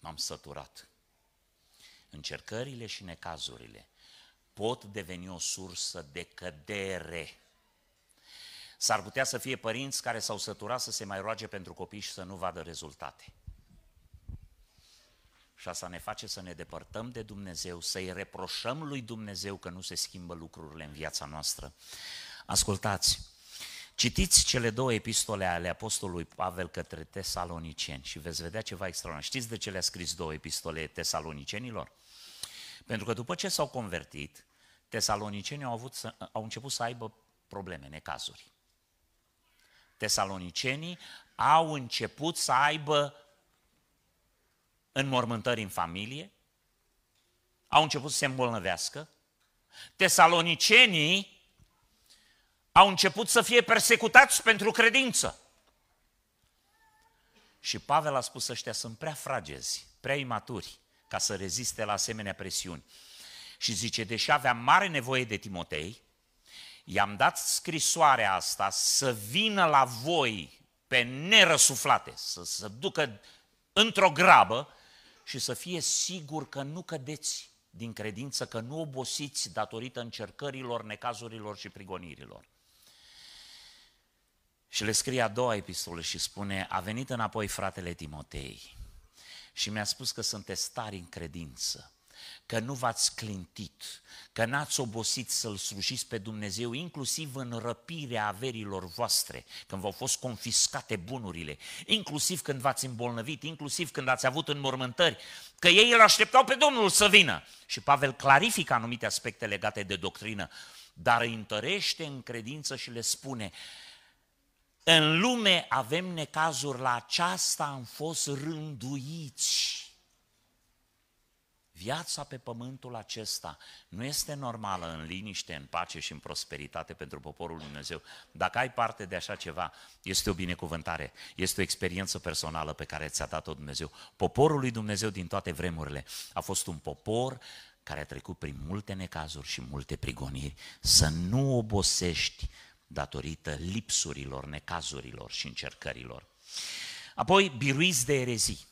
M-am săturat. Încercările și necazurile pot deveni o sursă de cădere. S-ar putea să fie părinți care s-au săturat să se mai roage pentru copii și să nu vadă rezultate. Și asta ne face să ne depărtăm de Dumnezeu, să-i reproșăm lui Dumnezeu că nu se schimbă lucrurile în viața noastră. Ascultați, citiți cele două epistole ale Apostolului Pavel către tesaloniceni și veți vedea ceva extraordinar. Știți de ce le-a scris două epistole tesalonicenilor? Pentru că după ce s-au convertit, tesalonicenii au, avut să, au început să aibă probleme, necazuri. Tesalonicenii au început să aibă înmormântări în familie, au început să se îmbolnăvească, tesalonicenii au început să fie persecutați pentru credință. Și Pavel a spus, ăștia sunt prea fragezi, prea imaturi, ca să reziste la asemenea presiuni. Și zice, deși aveam mare nevoie de Timotei, i-am dat scrisoarea asta să vină la voi pe nerăsuflate, să se ducă într-o grabă și să fie sigur că nu cădeți din credință, că nu obosiți datorită încercărilor, necazurilor și prigonirilor. Și le scrie a doua epistolă și spune, a venit înapoi fratele Timotei și mi-a spus că sunteți tari în credință, că nu v-ați clintit, că n-ați obosit să-L slujiți pe Dumnezeu, inclusiv în răpirea averilor voastre, când v-au fost confiscate bunurile, inclusiv când v-ați îmbolnăvit, inclusiv când ați avut înmormântări, că ei îl așteptau pe Domnul să vină. Și Pavel clarifică anumite aspecte legate de doctrină, dar îi întărește în credință și le spune, în lume avem necazuri, la aceasta am fost rânduiți. Viața pe pământul acesta nu este normală în liniște, în pace și în prosperitate pentru poporul Lui Dumnezeu. Dacă ai parte de așa ceva, este o binecuvântare, este o experiență personală pe care ți-a dat-o Dumnezeu. Poporul lui Dumnezeu din toate vremurile a fost un popor care a trecut prin multe necazuri și multe prigoniri. Să nu obosești datorită lipsurilor, necazurilor și încercărilor. Apoi, biruiți de erezii.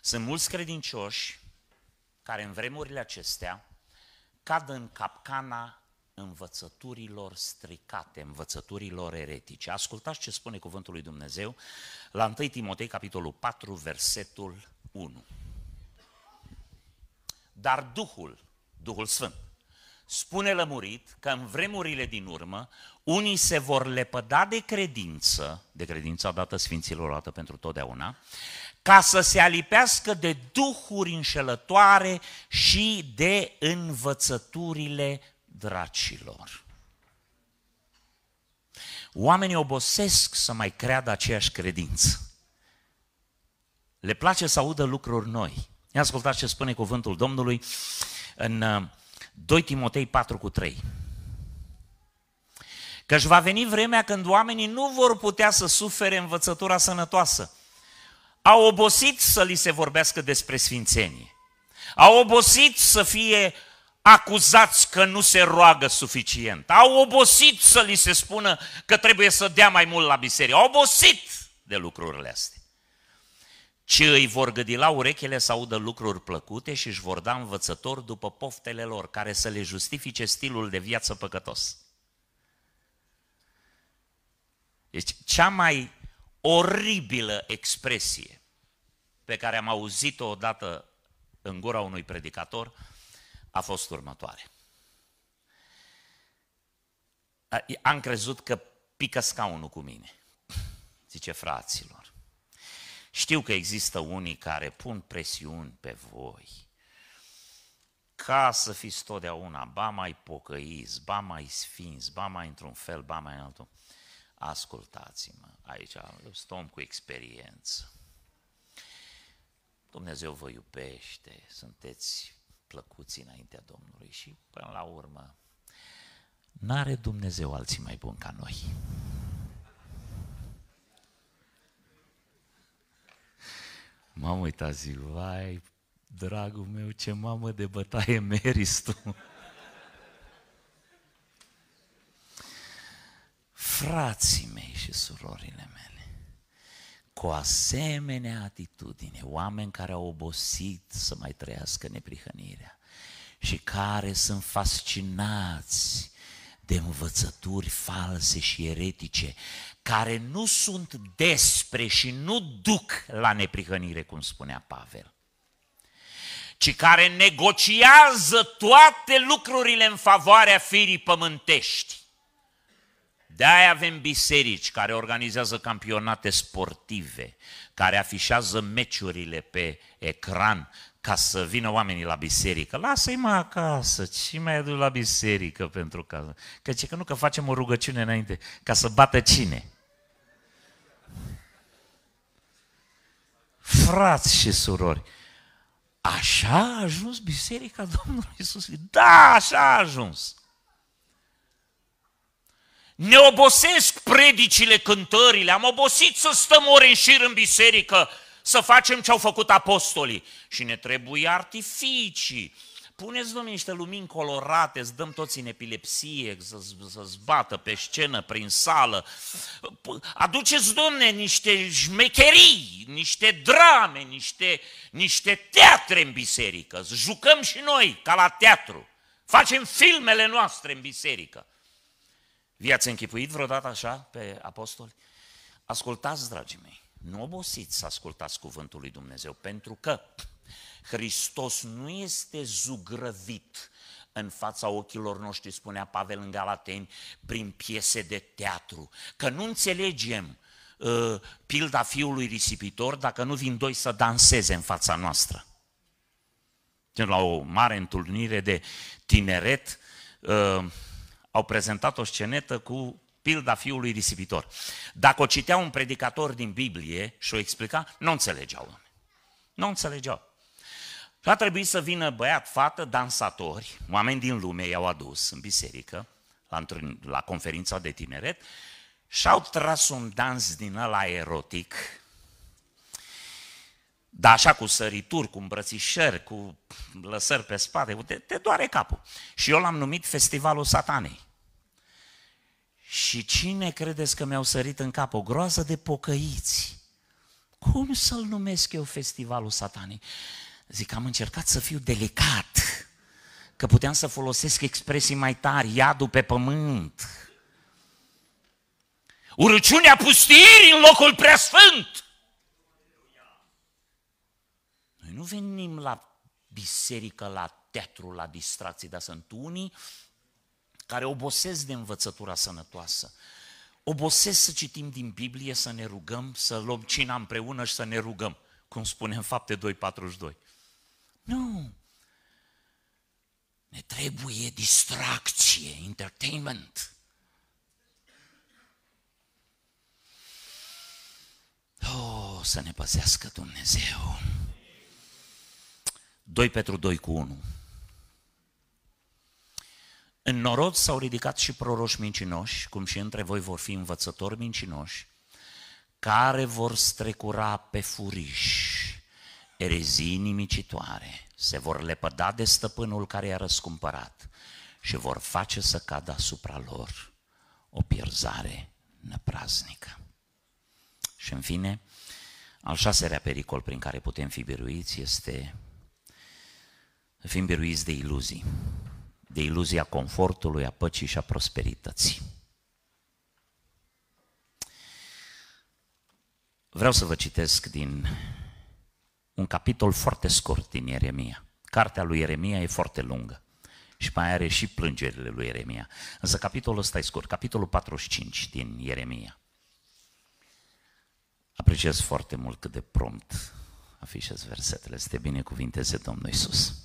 Sunt mulți credincioși care în vremurile acestea cad în capcana învățăturilor stricate, învățăturilor eretice. Ascultați ce spune cuvântul lui Dumnezeu la 1 Timotei, capitolul 4, versetul 1. Dar Duhul, Duhul Sfânt, spune lămurit că în vremurile din urmă unii se vor lepăda de credință, de credința dată Sfinților dată pentru totdeauna, ca să se alipească de duhuri înșelătoare și de învățăturile dracilor. Oamenii obosesc să mai creadă aceeași credință. Le place să audă lucruri noi. Ia ascultați ce spune cuvântul Domnului în 2 uh, Timotei 4 cu 3. Căci va veni vremea când oamenii nu vor putea să sufere învățătura sănătoasă, au obosit să li se vorbească despre sfințenie. Au obosit să fie acuzați că nu se roagă suficient. Au obosit să li se spună că trebuie să dea mai mult la biserică. Au obosit de lucrurile astea. Ci îi vor gâdi la urechile să audă lucruri plăcute și își vor da învățător după poftele lor, care să le justifice stilul de viață păcătos. Deci cea mai oribilă expresie pe care am auzit-o odată în gura unui predicator a fost următoare. Am crezut că pică scaunul cu mine. zice fraților, știu că există unii care pun presiuni pe voi ca să fiți totdeauna, ba mai pocăiți, ba mai sfinți, ba mai într-un fel, ba mai altul. Ascultați-mă, aici stăm cu experiență. Dumnezeu vă iubește, sunteți plăcuți înaintea Domnului și până la urmă n-are Dumnezeu alții mai buni ca noi. M-am uitat zi, vai, dragul meu, ce mamă de bătaie [LAUGHS] meriți tu. Frații mei și surorile mele, cu asemenea atitudine, oameni care au obosit să mai trăiască neprihănirea și care sunt fascinați de învățături false și eretice, care nu sunt despre și nu duc la neprihănire, cum spunea Pavel, ci care negociază toate lucrurile în favoarea firii pământești. De-aia avem biserici care organizează campionate sportive, care afișează meciurile pe ecran ca să vină oamenii la biserică. Lasă-i mă acasă, ce mai adu la biserică pentru că... Că ce că nu că facem o rugăciune înainte, ca să bată cine? Frați și surori, așa a ajuns biserica Domnului Isus. Da, așa a ajuns. Ne obosesc predicile, cântările, am obosit să stăm ore în șir în biserică, să facem ce au făcut apostolii. Și ne trebuie artificii. Puneți, domnule, niște lumini colorate, îți dăm toți în epilepsie, să, să bată pe scenă, prin sală. Aduceți, domne, niște șmecherii, niște drame, niște, niște teatre în biserică. Jucăm și noi, ca la teatru. Facem filmele noastre în biserică. Vi-ați închipuit vreodată așa pe apostoli? Ascultați, dragii mei, nu obosiți să ascultați cuvântul lui Dumnezeu, pentru că Hristos nu este zugrăvit în fața ochilor noștri, spunea Pavel în Galateni, prin piese de teatru. Că nu înțelegem uh, pilda fiului risipitor dacă nu vin doi să danseze în fața noastră. La o mare întâlnire de tineret, uh, au prezentat o scenetă cu pilda fiului risipitor. Dacă o citea un predicator din Biblie și o explica, nu înțelegeau. Nu înțelegeau. Și a trebuit să vină băiat, fată, dansatori, oameni din lume i-au adus în biserică, la, la conferința de tineret, și au tras un dans din ăla erotic, dar așa cu sărituri, cu îmbrățișări, cu lăsări pe spate, te, te doare capul. Și eu l-am numit Festivalul Satanei. Și cine credeți că mi-au sărit în cap? O groază de pocăiți. Cum să-l numesc eu Festivalul Satanei? Zic, am încercat să fiu delicat, că puteam să folosesc expresii mai tari, iadul pe pământ. Urăciunea pustirii în locul preasfânt. Noi nu venim la biserică, la teatru, la distracții, dar sunt unii care obosesc de învățătura sănătoasă. Obosesc să citim din Biblie, să ne rugăm, să luăm cina împreună și să ne rugăm, cum spune în fapte 2.42. Nu! Ne trebuie distracție, entertainment. Oh, să ne păzească Dumnezeu. 2 pentru 2 cu 1. În norod s-au ridicat și proroși mincinoși, cum și între voi vor fi învățători mincinoși, care vor strecura pe furiș erezii nimicitoare, se vor lepăda de stăpânul care i-a răscumpărat și vor face să cadă asupra lor o pierzare năpraznică. Și în fine, al șaselea pericol prin care putem fi biruiți este fim biruiți de iluzii de iluzia confortului, a păcii și a prosperității. Vreau să vă citesc din un capitol foarte scurt din Ieremia. Cartea lui Ieremia e foarte lungă și mai are și plângerile lui Ieremia. Însă capitolul ăsta e scurt, capitolul 45 din Ieremia. Apreciez foarte mult cât de prompt afișez versetele. Să te binecuvinteze Domnul Isus.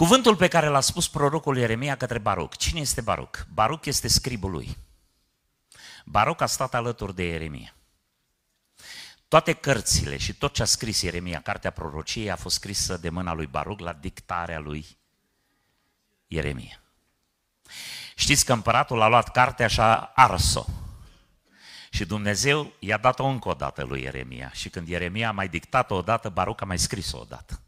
Cuvântul pe care l-a spus prorocul Ieremia către Baruch. Cine este Baruch? Baruch este scribul lui. Baruch a stat alături de Ieremia. Toate cărțile și tot ce a scris Ieremia, cartea prorociei, a fost scrisă de mâna lui Baruch la dictarea lui Ieremia. Știți că împăratul a luat cartea și a ars-o. Și Dumnezeu i-a dat-o încă o dată lui Ieremia. Și când Ieremia a mai dictat-o odată, Baruch a mai scris-o odată.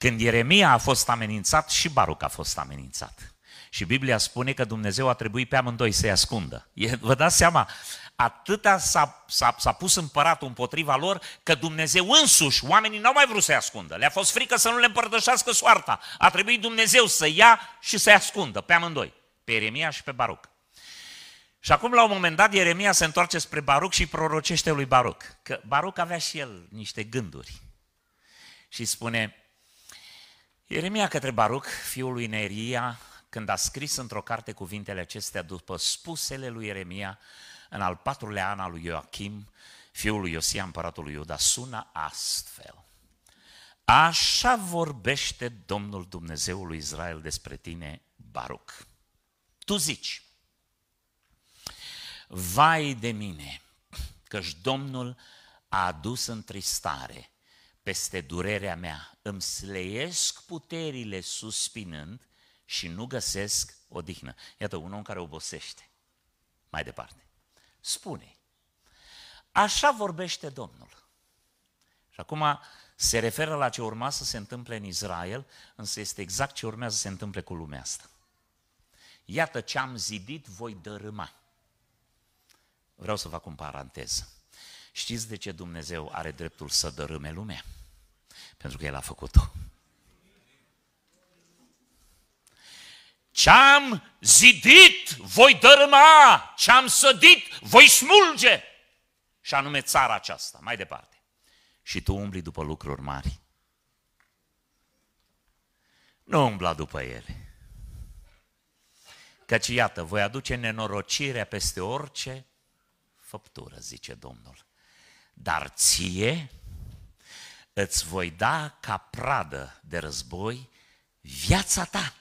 Când Ieremia a fost amenințat, și Baruch a fost amenințat. Și Biblia spune că Dumnezeu a trebuit pe amândoi să-i ascundă. E, vă dați seama, atâta s-a, s-a, s-a pus împăratul împotriva lor, că Dumnezeu însuși, oamenii n-au mai vrut să-i ascundă. Le-a fost frică să nu le împărtășească soarta. A trebuit Dumnezeu să ia și să-i ascundă pe amândoi, pe Ieremia și pe Baruch. Și acum, la un moment dat, Ieremia se întoarce spre Baruch și prorocește lui Baruch. Că Baruch avea și el niște gânduri. Și spune, Ieremia către Baruch, fiul lui Neria, când a scris într-o carte cuvintele acestea după spusele lui Ieremia, în al patrulea an al lui Ioachim, fiul lui Iosia, împăratul lui Iuda, sună astfel. Așa vorbește Domnul Dumnezeul lui Israel despre tine, Baruch. Tu zici, vai de mine, căci Domnul a adus întristare peste durerea mea, îmi sleiesc puterile suspinând și nu găsesc odihnă. Iată, un om care obosește. Mai departe. Spune, așa vorbește Domnul. Și acum se referă la ce urma să se întâmple în Israel, însă este exact ce urmează să se întâmple cu lumea asta. Iată ce am zidit, voi dărâma. Vreau să fac un paranteză. Știți de ce Dumnezeu are dreptul să dărâme lumea? Pentru că El a făcut-o. Ce-am zidit, voi dărâma, ce-am sădit, voi smulge. Și anume țara aceasta, mai departe. Și tu umbli după lucruri mari. Nu umbla după ele. Căci iată, voi aduce nenorocirea peste orice făptură, zice Domnul. Dar ție îți voi da ca pradă de război viața ta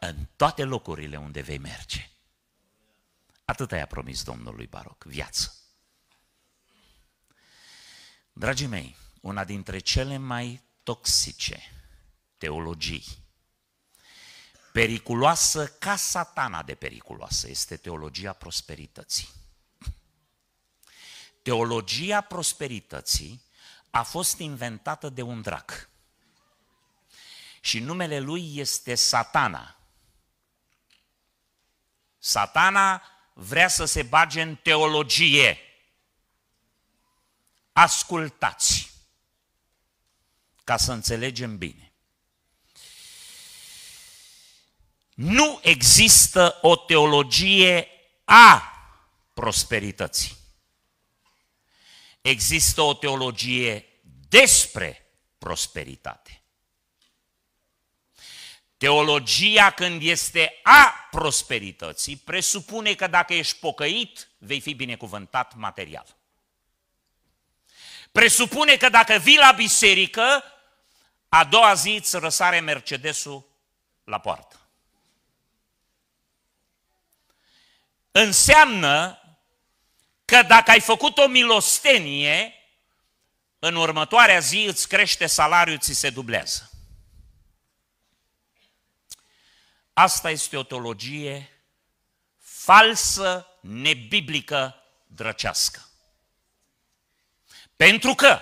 în toate locurile unde vei merge. Atât i-a promis Domnul lui Baroc, viață. Dragii mei, una dintre cele mai toxice teologii, periculoasă ca satana de periculoasă, este teologia prosperității. Teologia prosperității a fost inventată de un drac. Și numele lui este Satana. Satana vrea să se bage în teologie. Ascultați, ca să înțelegem bine. Nu există o teologie a prosperității. Există o teologie despre prosperitate. Teologia când este a prosperității presupune că dacă ești pocăit, vei fi binecuvântat material. Presupune că dacă vii la biserică, a doua zi îți răsare Mercedesul la poartă. Înseamnă că dacă ai făcut o milostenie, în următoarea zi îți crește salariul, ți se dublează. Asta este o teologie falsă, nebiblică, drăcească. Pentru că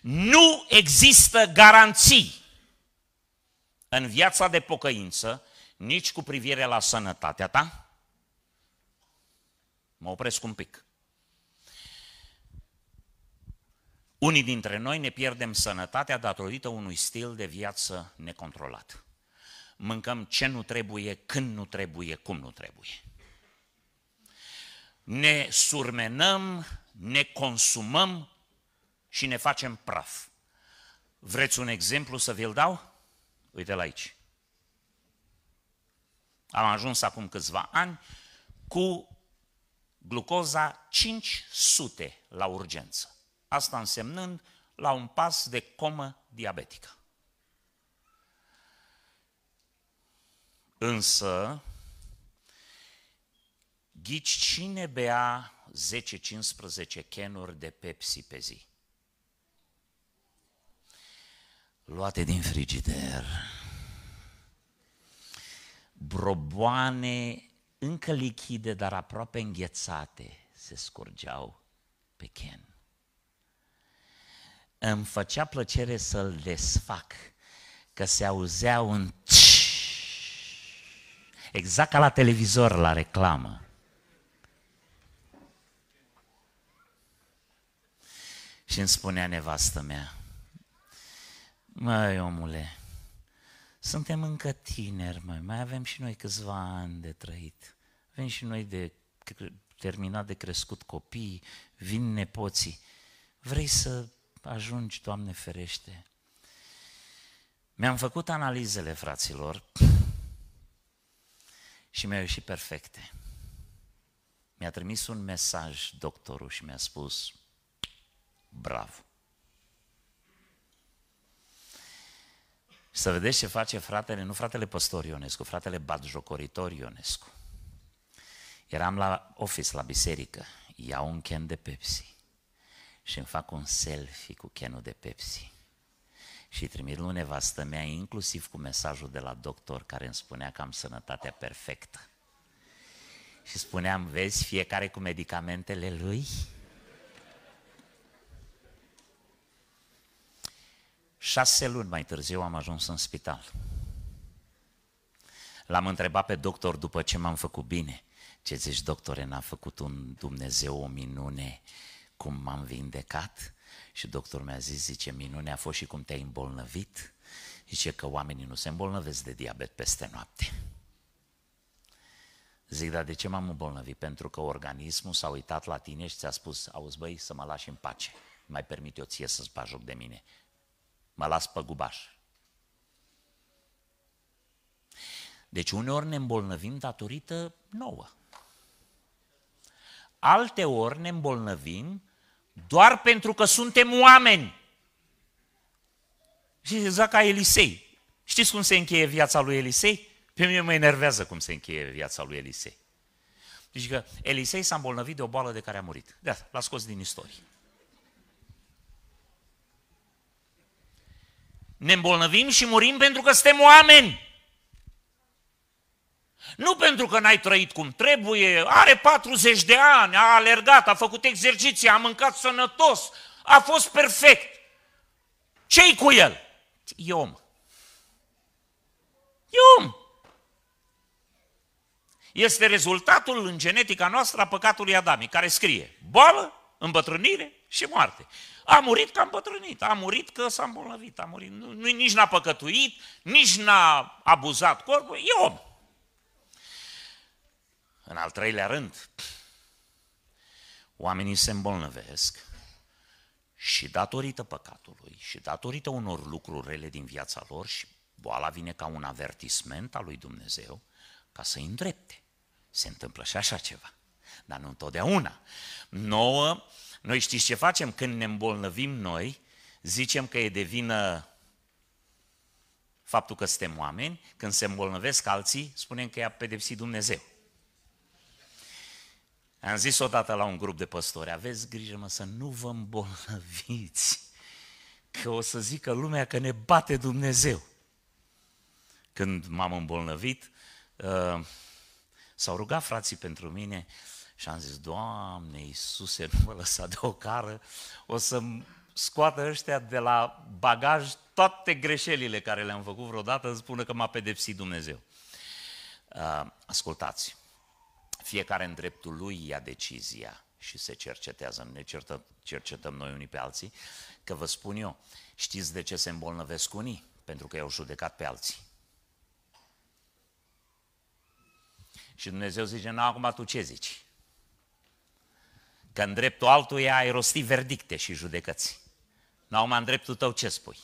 nu există garanții în viața de pocăință, nici cu privire la sănătatea ta. Mă opresc un pic. Unii dintre noi ne pierdem sănătatea datorită unui stil de viață necontrolat mâncăm ce nu trebuie, când nu trebuie, cum nu trebuie. Ne surmenăm, ne consumăm și ne facem praf. Vreți un exemplu să vi-l dau? Uite-l aici. Am ajuns acum câțiva ani cu glucoza 500 la urgență. Asta însemnând la un pas de comă diabetică. Însă, ghici cine bea 10-15 chenuri de Pepsi pe zi? Luate din frigider. Broboane încă lichide, dar aproape înghețate, se scurgeau pe Ken. Îmi făcea plăcere să-l desfac, că se auzea un exact ca la televizor, la reclamă. Și îmi spunea nevastă mea, măi omule, suntem încă tineri, mai, mai avem și noi câțiva ani de trăit. Avem și noi de terminat de crescut copii, vin nepoții. Vrei să ajungi, Doamne ferește? Mi-am făcut analizele, fraților, și mi-au ieșit perfecte. Mi-a trimis un mesaj doctorul și mi-a spus, bravo. Să vedeți ce face fratele, nu fratele păstor Ionescu, fratele batjocoritor Ionescu. Eram la office, la biserică, iau un can de Pepsi și îmi fac un selfie cu canul de Pepsi. Și trimit lui nevastă mea, inclusiv cu mesajul de la doctor care îmi spunea că am sănătatea perfectă. Și spuneam, vezi, fiecare cu medicamentele lui, Șase luni mai târziu am ajuns în spital. L-am întrebat pe doctor după ce m-am făcut bine. Ce zici, doctore, n-a făcut un Dumnezeu o minune cum m-am vindecat? Și doctorul mi-a zis, zice, minune a fost și cum te-ai îmbolnăvit? Zice că oamenii nu se îmbolnăvesc de diabet peste noapte. Zic, dar de ce m-am îmbolnăvit? Pentru că organismul s-a uitat la tine și ți-a spus, auzi băi, să mă lași în pace. Mai permit eu ție să-ți bagi joc de mine mă las pe gubaș. Deci uneori ne îmbolnăvim datorită nouă. Alte ori ne îmbolnăvim doar pentru că suntem oameni. Și exact ca Elisei. Știți cum se încheie viața lui Elisei? Pe mine mă enervează cum se încheie viața lui Elisei. Deci că Elisei s-a îmbolnăvit de o boală de care a murit. De asta, l-a scos din istorie. Ne îmbolnăvim și murim pentru că suntem oameni. Nu pentru că n-ai trăit cum trebuie, are 40 de ani, a alergat, a făcut exerciții, a mâncat sănătos, a fost perfect. Ce-i cu el? E om. E om. Este rezultatul în genetica noastră a păcatului adamic, care scrie boală, îmbătrânire și moarte. A murit că a îmbătrânit, a murit că s-a îmbolnăvit, a murit. Nu, nici n-a păcătuit, nici n-a abuzat corpul, e om. În al treilea rând, oamenii se îmbolnăvesc și datorită păcatului și datorită unor lucruri rele din viața lor și boala vine ca un avertisment al lui Dumnezeu ca să îi îndrepte. Se întâmplă și așa ceva, dar nu întotdeauna. Nouă noi știți ce facem? Când ne îmbolnăvim noi, zicem că e de vină faptul că suntem oameni, când se îmbolnăvesc alții, spunem că i-a pedepsit Dumnezeu. Am zis odată la un grup de păstori, aveți grijă mă să nu vă îmbolnăviți, că o să zică lumea că ne bate Dumnezeu. Când m-am îmbolnăvit, uh, s-au rugat frații pentru mine și am zis, Doamne Iisuse, nu mă lăsa de o cară, o să scoată ăștia de la bagaj toate greșelile care le-am făcut vreodată, îmi spună că m-a pedepsit Dumnezeu. Uh, ascultați, fiecare în dreptul lui ia decizia și se cercetează, nu ne certăm, cercetăm noi unii pe alții, că vă spun eu, știți de ce se îmbolnăvesc unii? Pentru că i-au judecat pe alții. Și Dumnezeu zice, nu, acum tu ce zici? că în dreptul altuia ai rostit verdicte și judecăți. Nu, în dreptul tău ce spui?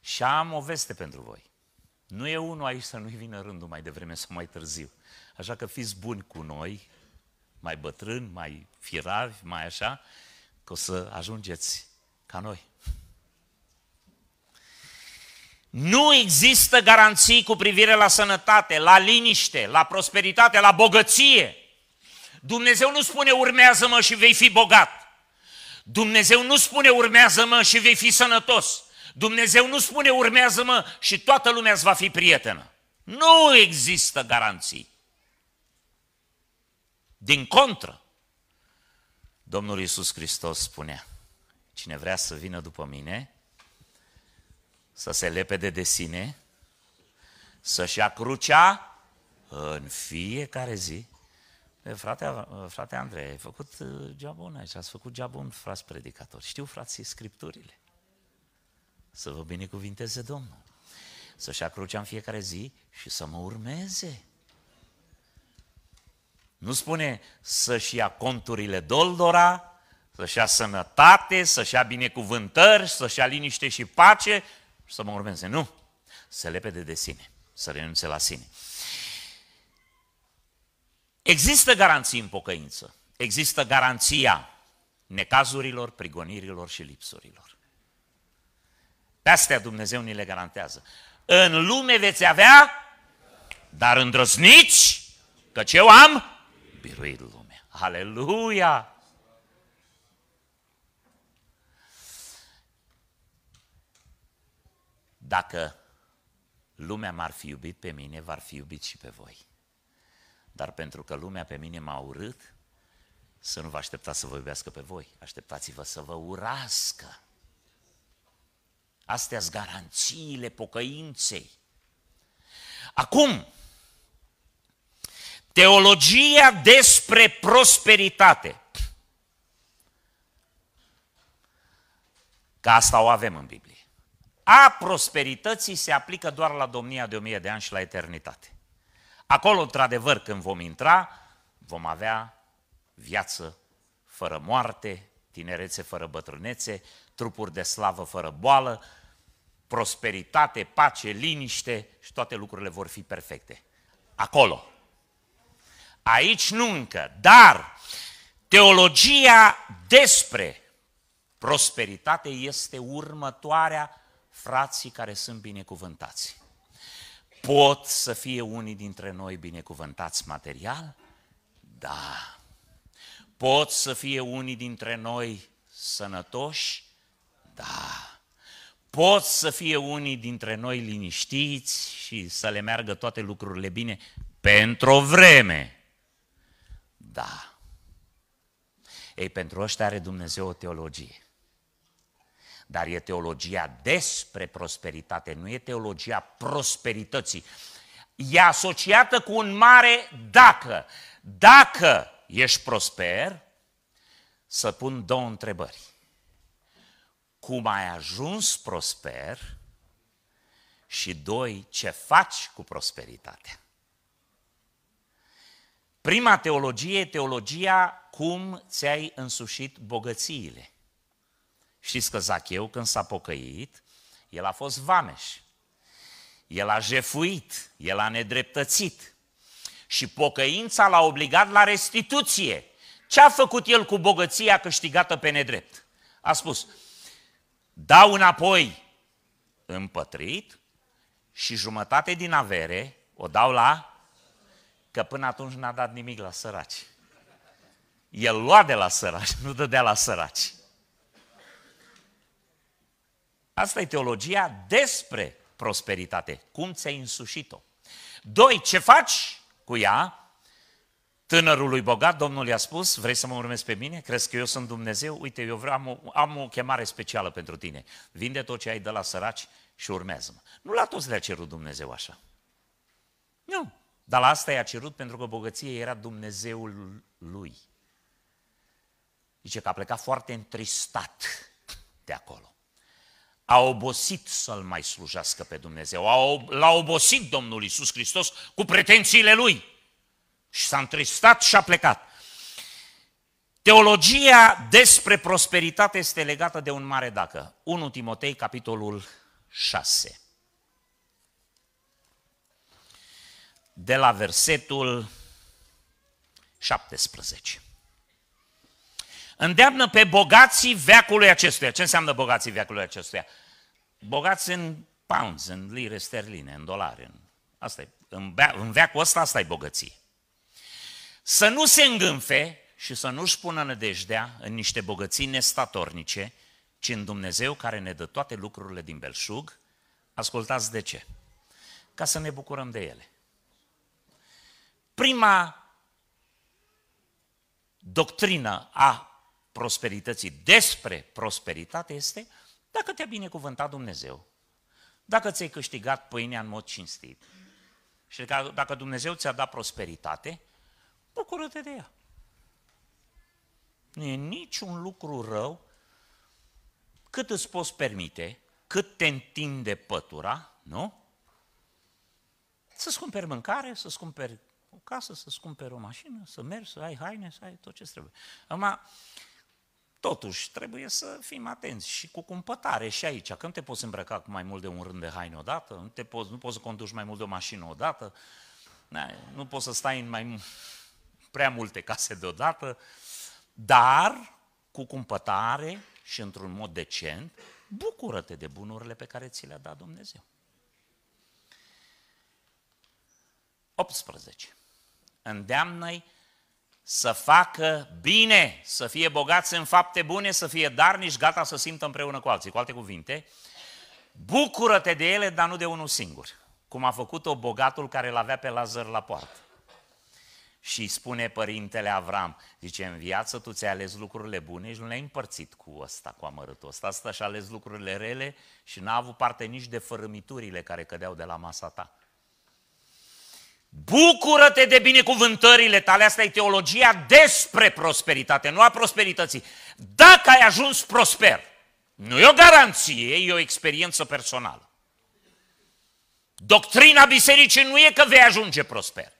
Și am o veste pentru voi. Nu e unul aici să nu-i vină rândul mai devreme sau mai târziu. Așa că fiți buni cu noi, mai bătrâni, mai firavi, mai așa, că o să ajungeți ca noi. Nu există garanții cu privire la sănătate, la liniște, la prosperitate, la bogăție. Dumnezeu nu spune urmează-mă și vei fi bogat. Dumnezeu nu spune urmează-mă și vei fi sănătos. Dumnezeu nu spune urmează-mă și toată lumea îți va fi prietenă. Nu există garanții. Din contră, Domnul Iisus Hristos spunea, cine vrea să vină după mine, să se lepede de sine, să-și ia crucea în fiecare zi. E, frate, frate Andrei, ai făcut uh, job bun aici, ați făcut job bun, frați predicatori. Știu, frații, scripturile. Să vă binecuvinteze Domnul. Să-și ia crucea în fiecare zi și să mă urmeze. Nu spune să-și ia conturile doldora, să-și ia sănătate, să-și ia binecuvântări, să-și ia liniște și pace și să mă urmeze. Nu! Să lepede de sine, să renunțe la sine. Există garanții în pocăință. Există garanția necazurilor, prigonirilor și lipsurilor. Pe astea Dumnezeu ni le garantează. În lume veți avea, dar îndrăzniți, căci eu am biruit lumea. Aleluia! Dacă lumea m-ar fi iubit pe mine, v-ar fi iubit și pe voi. Dar pentru că lumea pe mine m-a urât, să nu vă așteptați să vă iubească pe voi, așteptați-vă să vă urască. Astea sunt garanțiile pocăinței. Acum, teologia despre prosperitate. Că asta o avem în Biblie. A prosperității se aplică doar la domnia de o mie de ani și la eternitate. Acolo, într-adevăr, când vom intra, vom avea viață fără moarte, tinerețe fără bătrânețe, trupuri de slavă fără boală, prosperitate, pace, liniște și toate lucrurile vor fi perfecte. Acolo. Aici nu încă, dar teologia despre prosperitate este următoarea frații care sunt binecuvântați. Pot să fie unii dintre noi binecuvântați material? Da. Pot să fie unii dintre noi sănătoși? Da. Pot să fie unii dintre noi liniștiți și să le meargă toate lucrurile bine pentru o vreme? Da. Ei, pentru ăștia are Dumnezeu o teologie dar e teologia despre prosperitate, nu e teologia prosperității. E asociată cu un mare dacă. Dacă ești prosper, să pun două întrebări. Cum ai ajuns prosper? Și doi, ce faci cu prosperitatea? Prima teologie e teologia cum ți-ai însușit bogățiile. Știți că Zacheu, când s-a pocăit, el a fost vameș. El a jefuit, el a nedreptățit. Și pocăința l-a obligat la restituție. Ce a făcut el cu bogăția câștigată pe nedrept? A spus, dau înapoi împătrit și jumătate din avere o dau la... Că până atunci n-a dat nimic la săraci. El lua de la săraci, nu dădea la săraci. Asta e teologia despre prosperitate. Cum ți-ai însușit-o? Doi, ce faci cu ea? Tânărului bogat, Domnul i-a spus, vrei să mă urmezi pe mine? Crezi că eu sunt Dumnezeu? Uite, eu vreau, am o, am o chemare specială pentru tine. Vinde tot ce ai de la săraci și urmează-mă. Nu la toți le-a cerut Dumnezeu așa. Nu. Dar la asta i-a cerut pentru că bogăție era Dumnezeul lui. Zice că a plecat foarte întristat de acolo a obosit să-L mai slujească pe Dumnezeu. L-a obosit Domnul Isus Hristos cu pretențiile Lui. Și s-a întristat și a plecat. Teologia despre prosperitate este legată de un mare dacă. 1 Timotei, capitolul 6. De la versetul 17. Îndeamnă pe bogații veacului acestuia. Ce înseamnă bogații veacului acestuia? Bogați în pounds, în lire sterline, în dolari. În... Asta e, în, în veacul ăsta asta e bogăție. Să nu se îngânfe și să nu-și pună nădejdea în niște bogății nestatornice, ci în Dumnezeu care ne dă toate lucrurile din belșug. Ascultați de ce? Ca să ne bucurăm de ele. Prima doctrină a prosperității despre prosperitate este dacă te-a binecuvântat Dumnezeu, dacă ți-ai câștigat pâinea în mod cinstit și dacă Dumnezeu ți-a dat prosperitate, bucură-te de ea. Nu e niciun lucru rău cât îți poți permite, cât te întinde pătura, nu? Să-ți cumperi mâncare, să-ți cumperi o casă, să-ți cumperi o mașină, să mergi, să ai haine, să ai tot ce trebuie. Acum, totuși, trebuie să fim atenți și cu cumpătare și aici. Că nu te poți îmbrăca cu mai mult de un rând de haine odată, nu, te poți, nu poți să conduci mai mult de o mașină odată, nu poți să stai în mai prea multe case deodată, dar cu cumpătare și într-un mod decent, bucură-te de bunurile pe care ți le-a dat Dumnezeu. 18. Îndeamnă-i să facă bine, să fie bogați în fapte bune, să fie darnici, gata să simtă împreună cu alții. Cu alte cuvinte, bucură-te de ele, dar nu de unul singur, cum a făcut-o bogatul care îl avea pe Lazar la poartă. Și spune părintele Avram, zice, în viață tu ți-ai ales lucrurile bune și nu le-ai împărțit cu ăsta, cu amărâtul ăsta. Asta și-a ales lucrurile rele și n-a avut parte nici de fărâmiturile care cădeau de la masa ta. Bucură-te de binecuvântările tale, asta e teologia despre prosperitate, nu a prosperității. Dacă ai ajuns prosper, nu e o garanție, e o experiență personală. Doctrina bisericii nu e că vei ajunge prosper.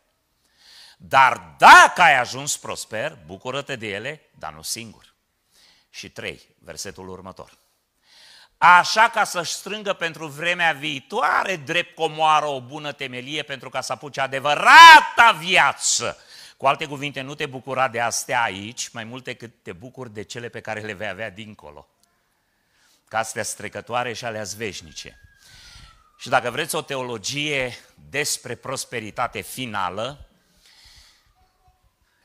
Dar dacă ai ajuns prosper, bucură-te de ele, dar nu singur. Și trei, versetul următor. Așa ca să-și strângă pentru vremea viitoare drept comoară o bună temelie pentru ca să apuce adevărata viață. Cu alte cuvinte, nu te bucura de astea aici, mai multe cât te bucuri de cele pe care le vei avea dincolo. Ca astea strecătoare și alea veșnice. Și dacă vreți o teologie despre prosperitate finală,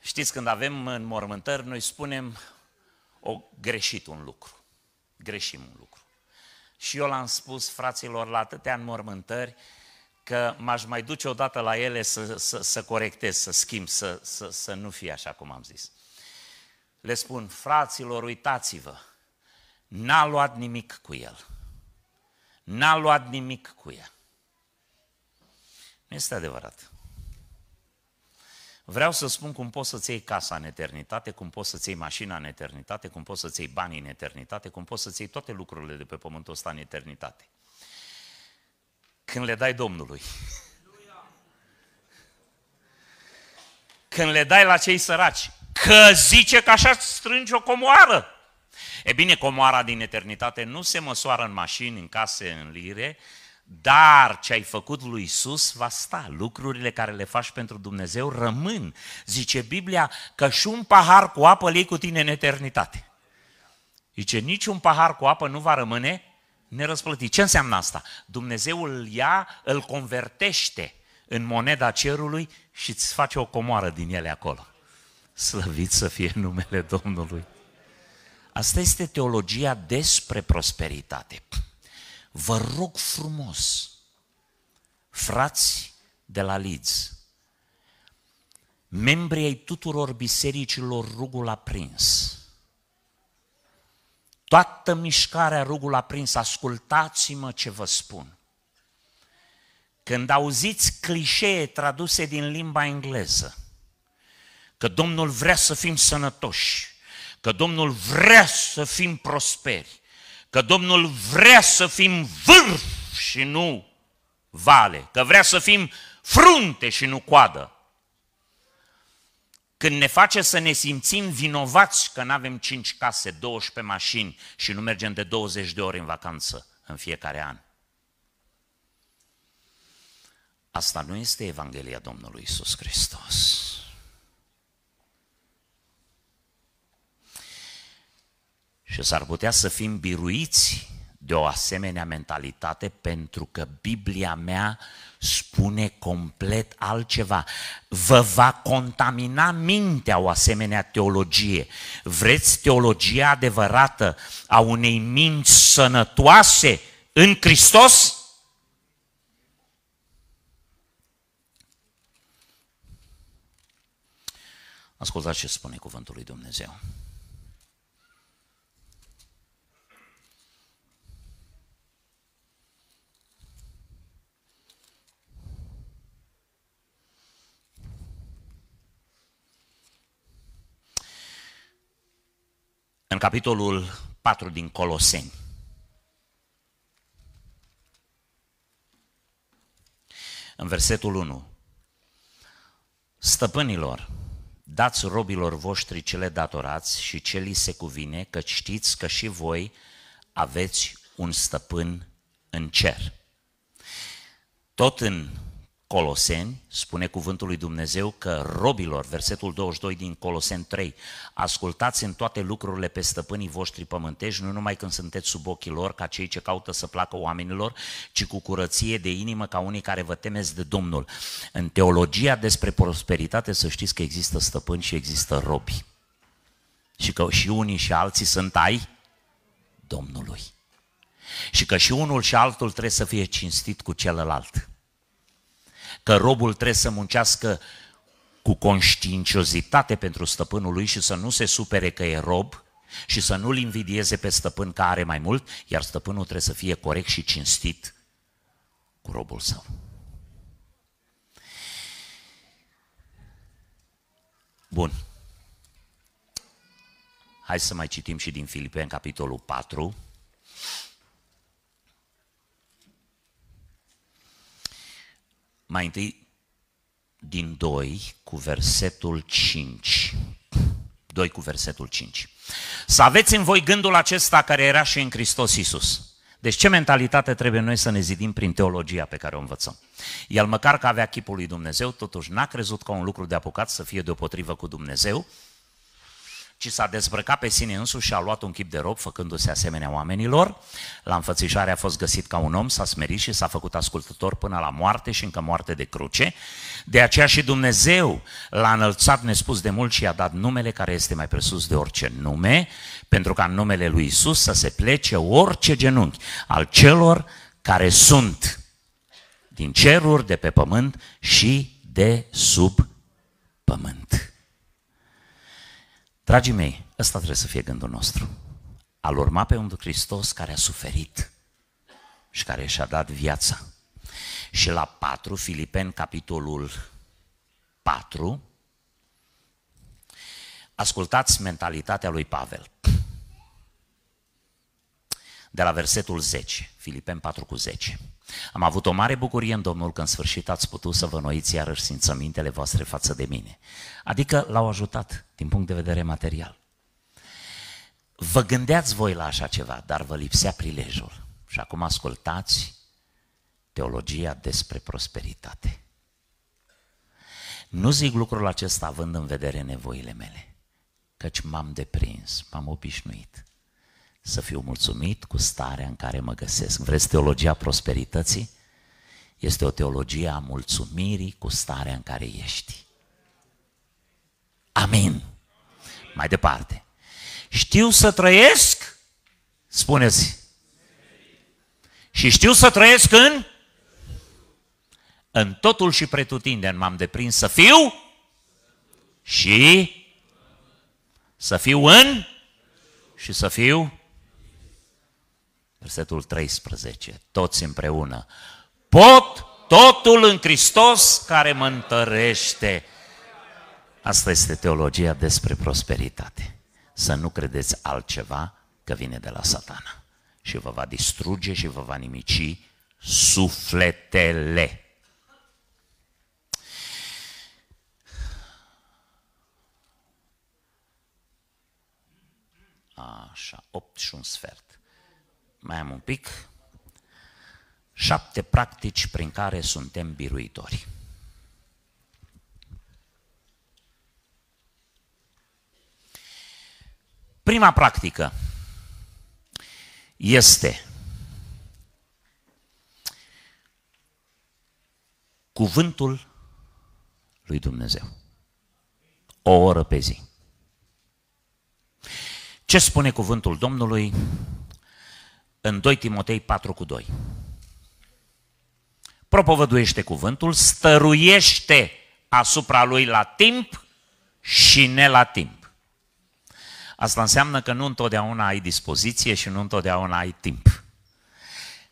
Știți, când avem în mormântări, noi spunem o greșit un lucru. Greșim un lucru. Și eu l-am spus fraților la atâtea înmormântări că m-aș mai duce odată la ele să, să, să corectez, să schimb, să, să, să nu fie așa cum am zis. Le spun, fraților, uitați-vă, n-a luat nimic cu el. N-a luat nimic cu ea. Nu este adevărat. Vreau să spun cum poți să-ți iei casa în eternitate, cum poți să-ți iei mașina în eternitate, cum poți să-ți iei banii în eternitate, cum poți să-ți iei toate lucrurile de pe pământul ăsta în eternitate. Când le dai Domnului. Când le dai la cei săraci. Că zice că așa strângi o comoară. E bine, comoara din eternitate nu se măsoară în mașini, în case, în lire, dar ce ai făcut lui Isus va sta. Lucrurile care le faci pentru Dumnezeu rămân. Zice Biblia că și un pahar cu apă îl cu tine în eternitate. Zice, niciun pahar cu apă nu va rămâne nerăsplătit. Ce înseamnă asta? Dumnezeu îl ia, îl convertește în moneda cerului și îți face o comoară din ele acolo. Slăvit să fie numele Domnului. Asta este teologia despre prosperitate. Vă rog frumos, frați de la Lids, membrii ai tuturor bisericilor rugul aprins, toată mișcarea rugul aprins, ascultați-mă ce vă spun. Când auziți clișee traduse din limba engleză, că Domnul vrea să fim sănătoși, că Domnul vrea să fim prosperi, că Domnul vrea să fim vârf și nu vale, că vrea să fim frunte și nu coadă. Când ne face să ne simțim vinovați că nu avem 5 case, 12 mașini și nu mergem de 20 de ori în vacanță în fiecare an. Asta nu este Evanghelia Domnului Isus Hristos. Și s-ar putea să fim biruiți de o asemenea mentalitate pentru că Biblia mea spune complet altceva. Vă va contamina mintea o asemenea teologie. Vreți teologia adevărată a unei minți sănătoase în Hristos? Ascultați ce spune cuvântul lui Dumnezeu. În capitolul 4 din Coloseni. În versetul 1. Stăpânilor, dați robilor voștri cele datorați și ce li se cuvine, că știți că și voi aveți un stăpân în cer. Tot în Coloseni, spune cuvântul lui Dumnezeu că robilor, versetul 22 din Coloseni 3, ascultați în toate lucrurile pe stăpânii voștri pământești, nu numai când sunteți sub ochii lor, ca cei ce caută să placă oamenilor, ci cu curăție de inimă ca unii care vă temeți de Domnul. În teologia despre prosperitate să știți că există stăpâni și există robi. Și că și unii și alții sunt ai Domnului. Și că și unul și altul trebuie să fie cinstit cu celălalt că robul trebuie să muncească cu conștiinciozitate pentru stăpânul lui și să nu se supere că e rob și să nu-l invidieze pe stăpân că are mai mult, iar stăpânul trebuie să fie corect și cinstit cu robul său. Bun. Hai să mai citim și din Filipeni, capitolul 4. Mai întâi din 2 cu versetul 5. 2 cu versetul 5. Să aveți în voi gândul acesta care era și în Hristos Iisus. Deci ce mentalitate trebuie noi să ne zidim prin teologia pe care o învățăm? El măcar că avea chipul lui Dumnezeu, totuși n-a crezut ca un lucru de apucat să fie deopotrivă cu Dumnezeu, ci s-a dezbrăcat pe sine însuși și a luat un chip de rob, făcându-se asemenea oamenilor. La înfățișare a fost găsit ca un om, s-a smerit și s-a făcut ascultător până la moarte și încă moarte de cruce. De aceea și Dumnezeu l-a înălțat nespus de mult și i-a dat numele care este mai presus de orice nume, pentru ca în numele lui Isus să se plece orice genunchi al celor care sunt din ceruri, de pe pământ și de sub pământ. Dragii mei, ăsta trebuie să fie gândul nostru. Al urma pe un Hristos care a suferit și care și-a dat viața. Și la 4, Filipeni, capitolul 4, ascultați mentalitatea lui Pavel. De la versetul 10, Filipeni 4 cu 10. Am avut o mare bucurie în Domnul că în sfârșit ați putut să vă noiți iarăși simțămintele voastre față de mine. Adică l-au ajutat din punct de vedere material. Vă gândeați voi la așa ceva, dar vă lipsea prilejul. Și acum ascultați teologia despre prosperitate. Nu zic lucrul acesta având în vedere nevoile mele, căci m-am deprins, m-am obișnuit să fiu mulțumit cu starea în care mă găsesc. Vreți teologia prosperității? Este o teologie a mulțumirii cu starea în care ești. Amin. Mai departe. Știu să trăiesc? Spuneți. Și știu să trăiesc în? În totul și pretutindeni m-am deprins să fiu și să fiu în și să fiu versetul 13, toți împreună. Pot totul în Hristos care mă întărește. Asta este teologia despre prosperitate. Să nu credeți altceva că vine de la satana și vă va distruge și vă va nimici sufletele. Așa, 8 și un sfert mai am un pic, șapte practici prin care suntem biruitori. Prima practică. este cuvântul lui Dumnezeu. O oră pe zi. Ce spune cuvântul Domnului în 2 Timotei 4 cu 2? Propovăduiește cuvântul, stăruiește asupra lui la timp și ne la timp. Asta înseamnă că nu întotdeauna ai dispoziție și nu întotdeauna ai timp.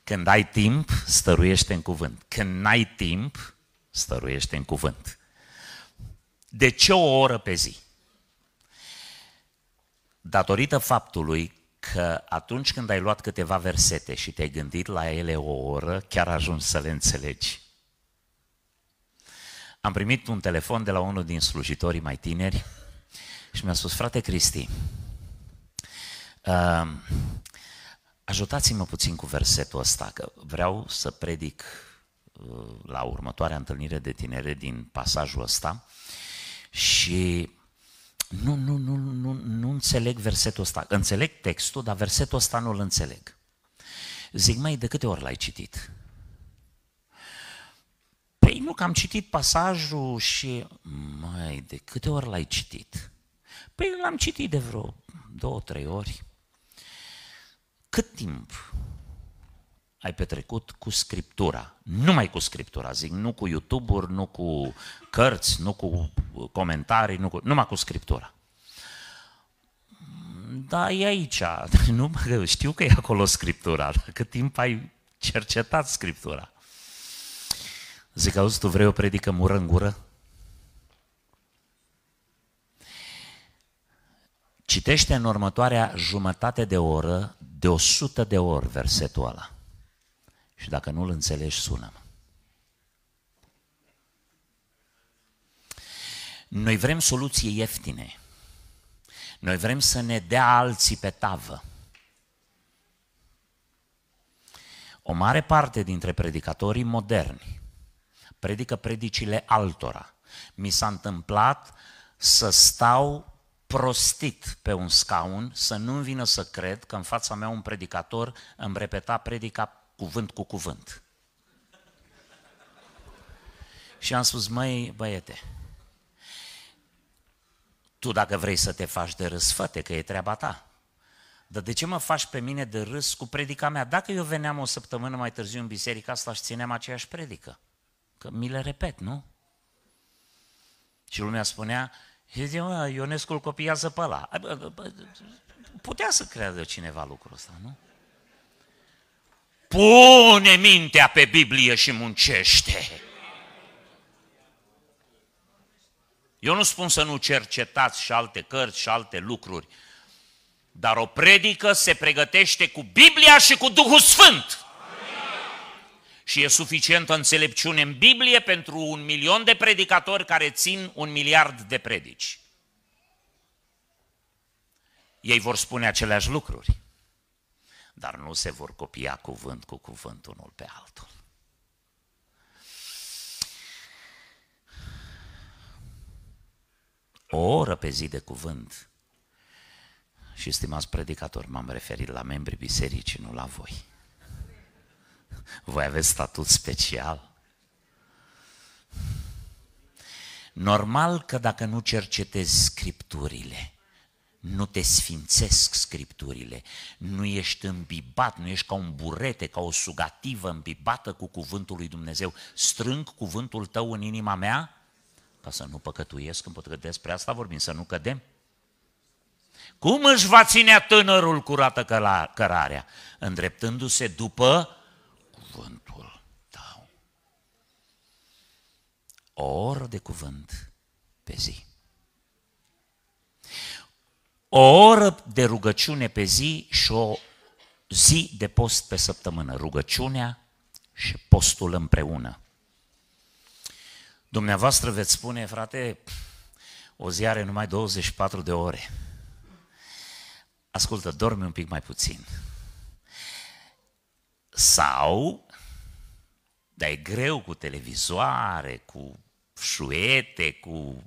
Când ai timp, stăruiește în cuvânt. Când n-ai timp, stăruiește în cuvânt. De ce o oră pe zi? Datorită faptului că atunci când ai luat câteva versete și te-ai gândit la ele o oră, chiar ajungi să le înțelegi. Am primit un telefon de la unul din slujitorii mai tineri și mi-a spus, frate Cristi, uh, ajutați-mă puțin cu versetul ăsta, că vreau să predic uh, la următoarea întâlnire de tinere din pasajul ăsta și nu, nu, nu, nu, nu înțeleg versetul ăsta. Înțeleg textul, dar versetul ăsta nu-l înțeleg. Zic, mai de câte ori l-ai citit? Păi nu, că am citit pasajul și... Mai, de câte ori l-ai citit? Păi l-am citit de vreo două, trei ori. Cât timp ai petrecut cu Scriptura? Numai cu Scriptura, zic, nu cu YouTube-uri, nu cu cărți, nu cu comentarii, nu cu, numai cu Scriptura. Da, e aici. [LAUGHS] Nu, știu că e acolo Scriptura. Cât timp ai cercetat Scriptura? Zic, auzi, tu vrei o predică mură în gură? Citește în următoarea jumătate de oră, de o sută de ori versetul ăla. Și dacă nu-l înțelegi, sună-mă. Noi vrem soluții ieftine. Noi vrem să ne dea alții pe tavă. O mare parte dintre predicatorii moderni predică predicile altora. Mi s-a întâmplat să stau prostit pe un scaun, să nu-mi vină să cred că în fața mea un predicator îmi repeta predica cuvânt cu cuvânt. Și am spus, măi, băiete, tu dacă vrei să te faci de râs, fă că e treaba ta. Dar de ce mă faci pe mine de râs cu predica mea? Dacă eu veneam o săptămână mai târziu în biserica asta și țineam aceeași predică, că mi le repet, nu? Și lumea spunea, zice, mă, Ionescu îl copiază pe ăla. Putea să creadă cineva lucrul ăsta, nu? Pune mintea pe Biblie și muncește. Eu nu spun să nu cercetați și alte cărți și alte lucruri, dar o predică se pregătește cu Biblia și cu Duhul Sfânt. Și e suficientă înțelepciune în Biblie pentru un milion de predicatori care țin un miliard de predici. Ei vor spune aceleași lucruri, dar nu se vor copia cuvânt cu cuvânt unul pe altul. o oră pe zi de cuvânt. Și, stimați predicatori, m-am referit la membrii bisericii, nu la voi. Voi aveți statut special. Normal că dacă nu cercetezi scripturile, nu te sfințesc scripturile, nu ești îmbibat, nu ești ca un burete, ca o sugativă îmbibată cu cuvântul lui Dumnezeu. Strâng cuvântul tău în inima mea ca să nu păcătuiesc, că despre asta vorbim, să nu cădem. Cum își va ține tânărul curată cărarea? Îndreptându-se după cuvântul tău. O oră de cuvânt pe zi. O oră de rugăciune pe zi și o zi de post pe săptămână. Rugăciunea și postul împreună. Dumneavoastră veți spune, frate, o zi are numai 24 de ore. Ascultă, dormi un pic mai puțin. Sau, dar e greu cu televizoare, cu șuete, cu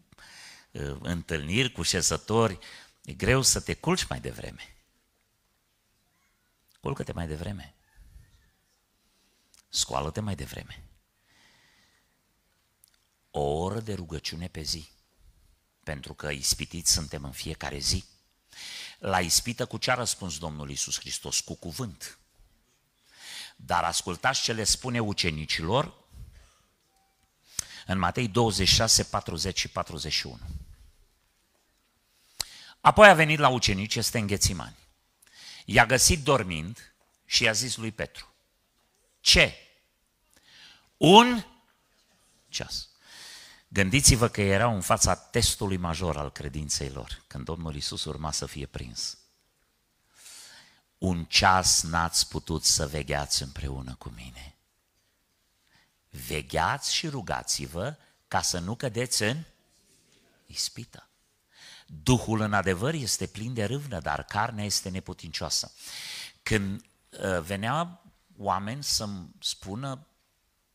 uh, întâlniri cu șezători, e greu să te culci mai devreme. Culcă-te mai devreme. Scoală-te mai devreme. O oră de rugăciune pe zi. Pentru că ispitiți suntem în fiecare zi. La ispită cu ce a răspuns Domnul Isus Hristos? Cu cuvânt. Dar ascultați ce le spune ucenicilor în Matei 26, 40 și 41. Apoi a venit la ucenici, este în Ghețimani. I-a găsit dormind și i-a zis lui Petru, ce? Un ceas. Gândiți-vă că erau în fața testului major al credinței lor, când Domnul Isus urma să fie prins. Un ceas n-ați putut să vegheați împreună cu mine. Vegheați și rugați-vă ca să nu cădeți în ispită. Duhul în adevăr este plin de râvnă, dar carnea este neputincioasă. Când uh, venea oameni să-mi spună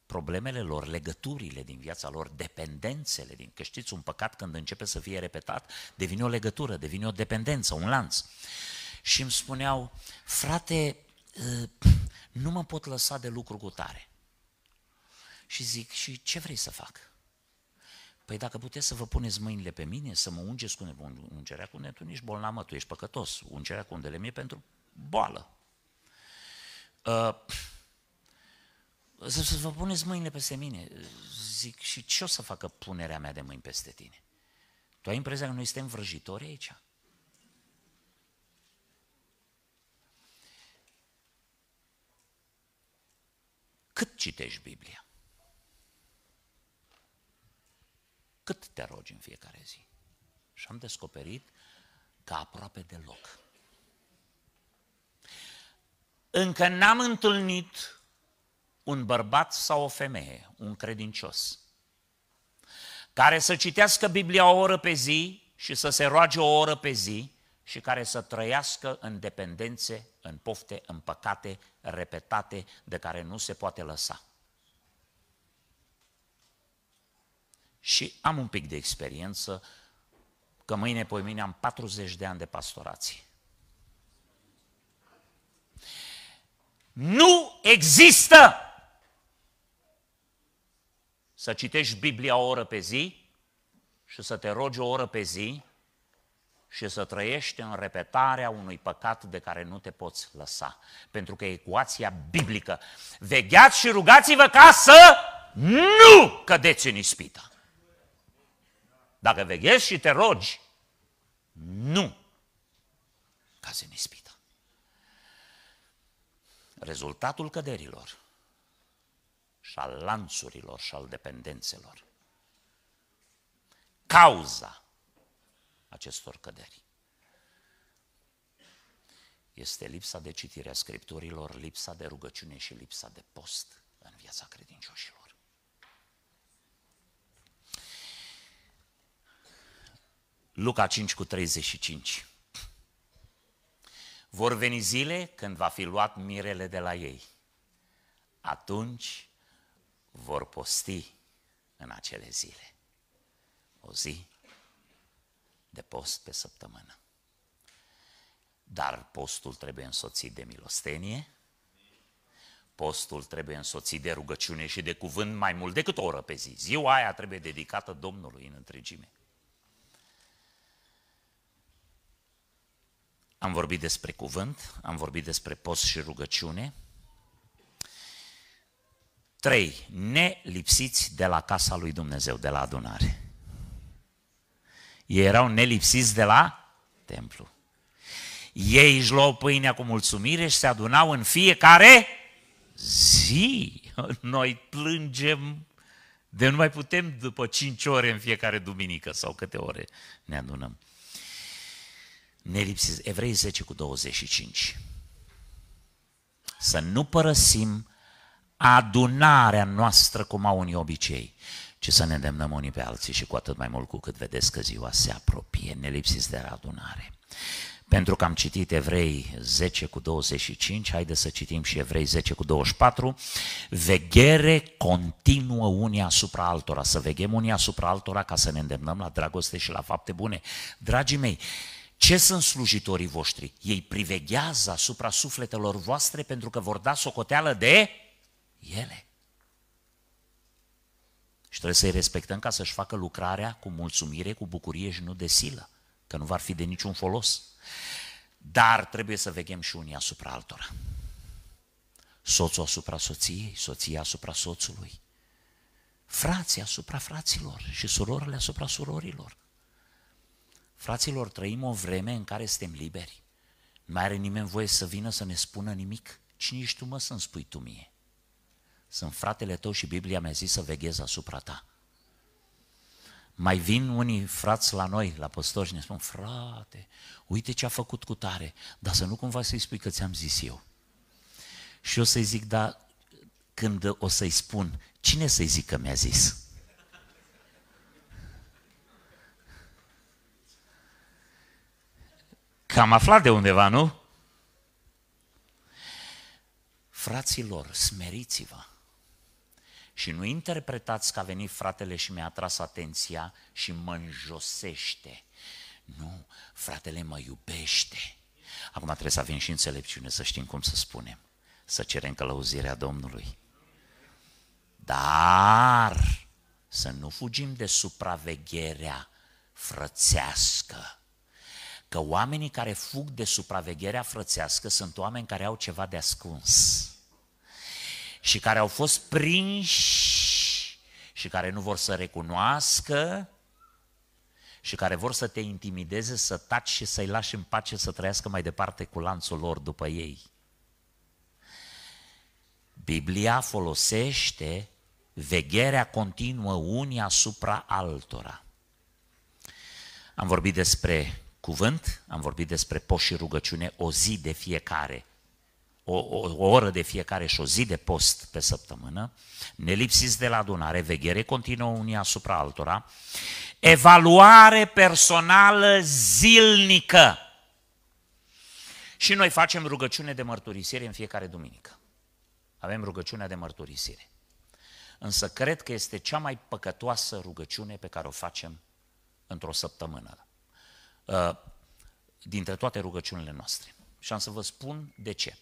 problemele lor, legăturile din viața lor, dependențele din... Că știți, un păcat când începe să fie repetat, devine o legătură, devine o dependență, un lanț. Și îmi spuneau, frate, ă, nu mă pot lăsa de lucru cu tare. Și zic, și ce vrei să fac? Păi dacă puteți să vă puneți mâinile pe mine, să mă ungeți cu ungerea cu tu ești bolnavă, tu ești păcătos. Ungerea cu undele mie pentru boală. Uh, să, să vă puneți mâinile peste mine. Zic, și ce o să facă punerea mea de mâini peste tine? Tu ai impresia că noi suntem vrăjitori aici? Cât citești Biblia? Cât te rogi în fiecare zi? Și am descoperit că aproape deloc. Încă n-am întâlnit un bărbat sau o femeie, un credincios, care să citească Biblia o oră pe zi și să se roage o oră pe zi și care să trăiască în dependențe, în pofte, în păcate repetate de care nu se poate lăsa. Și am un pic de experiență că mâine, pe mine am 40 de ani de pastorație. Nu există să citești Biblia o oră pe zi și să te rogi o oră pe zi și să trăiești în repetarea unui păcat de care nu te poți lăsa. Pentru că ecuația biblică, vegheați și rugați-vă ca să nu cădeți în ispită. Dacă veghezi și te rogi, nu cazi în ispită. Rezultatul căderilor și al lanțurilor și al dependențelor. Cauza acestor căderi este lipsa de citire a Scripturilor, lipsa de rugăciune și lipsa de post în viața credincioșilor. Luca 5 cu 35. Vor veni zile când va fi luat mirele de la ei. Atunci vor posti în acele zile. O zi de post pe săptămână. Dar postul trebuie însoțit de milostenie, postul trebuie însoțit de rugăciune și de cuvânt mai mult decât o oră pe zi. Ziua aia trebuie dedicată Domnului în întregime. Am vorbit despre cuvânt, am vorbit despre post și rugăciune, Trei, nelipsiți de la casa lui Dumnezeu, de la adunare. Ei erau nelipsiți de la templu. Ei își luau pâinea cu mulțumire și se adunau în fiecare zi. Noi plângem de nu mai putem după cinci ore în fiecare duminică sau câte ore ne adunăm. Nelipsiți, Evrei 10 cu 25. Să nu părăsim adunarea noastră cum au unii obicei, ci să ne îndemnăm unii pe alții și cu atât mai mult cu cât vedeți că ziua se apropie, ne lipsiți de adunare. Pentru că am citit Evrei 10 cu 25, haide să citim și Evrei 10 cu 24, veghere continuă unii asupra altora, să veghem unii asupra altora ca să ne îndemnăm la dragoste și la fapte bune. Dragii mei, Ce sunt slujitorii voștri? Ei priveghează asupra sufletelor voastre pentru că vor da socoteală de ele. Și trebuie să-i respectăm ca să-și facă lucrarea cu mulțumire, cu bucurie și nu de silă, că nu va fi de niciun folos. Dar trebuie să veghem și unii asupra altora. Soțul asupra soției, soția asupra soțului, frații asupra fraților și surorile asupra surorilor. Fraților, trăim o vreme în care suntem liberi. Nu mai are nimeni voie să vină să ne spună nimic. Cine ești tu, mă, să-mi spui tu mie? Sunt fratele tău și Biblia mi-a zis să veghez asupra ta. Mai vin unii frați la noi, la păstori și ne spun, frate, uite ce a făcut cu tare, dar să nu cumva să-i spui că ți-am zis eu. Și eu să-i zic, da, când o să-i spun, cine să-i zic că mi-a zis? Că am aflat de undeva, nu? Fraților, smeriți-vă. Și nu interpretați că a venit fratele și mi-a atras atenția și mă înjosește. Nu, fratele mă iubește. Acum trebuie să avem și înțelepciune, să știm cum să spunem. Să cerem călăuzirea Domnului. Dar să nu fugim de supravegherea frățească. Că oamenii care fug de supravegherea frățească sunt oameni care au ceva de ascuns și care au fost prinși și care nu vor să recunoască și care vor să te intimideze, să taci și să-i lași în pace să trăiască mai departe cu lanțul lor după ei. Biblia folosește vegherea continuă unii asupra altora. Am vorbit despre cuvânt, am vorbit despre post și rugăciune o zi de fiecare o, o, o oră de fiecare și o zi de post pe săptămână, nelipsiți de la adunare, veghere continuă unii asupra altora, evaluare personală zilnică. Și noi facem rugăciune de mărturisire în fiecare duminică. Avem rugăciunea de mărturisire. Însă cred că este cea mai păcătoasă rugăciune pe care o facem într-o săptămână. Uh, dintre toate rugăciunile noastre. Și am să vă spun de ce.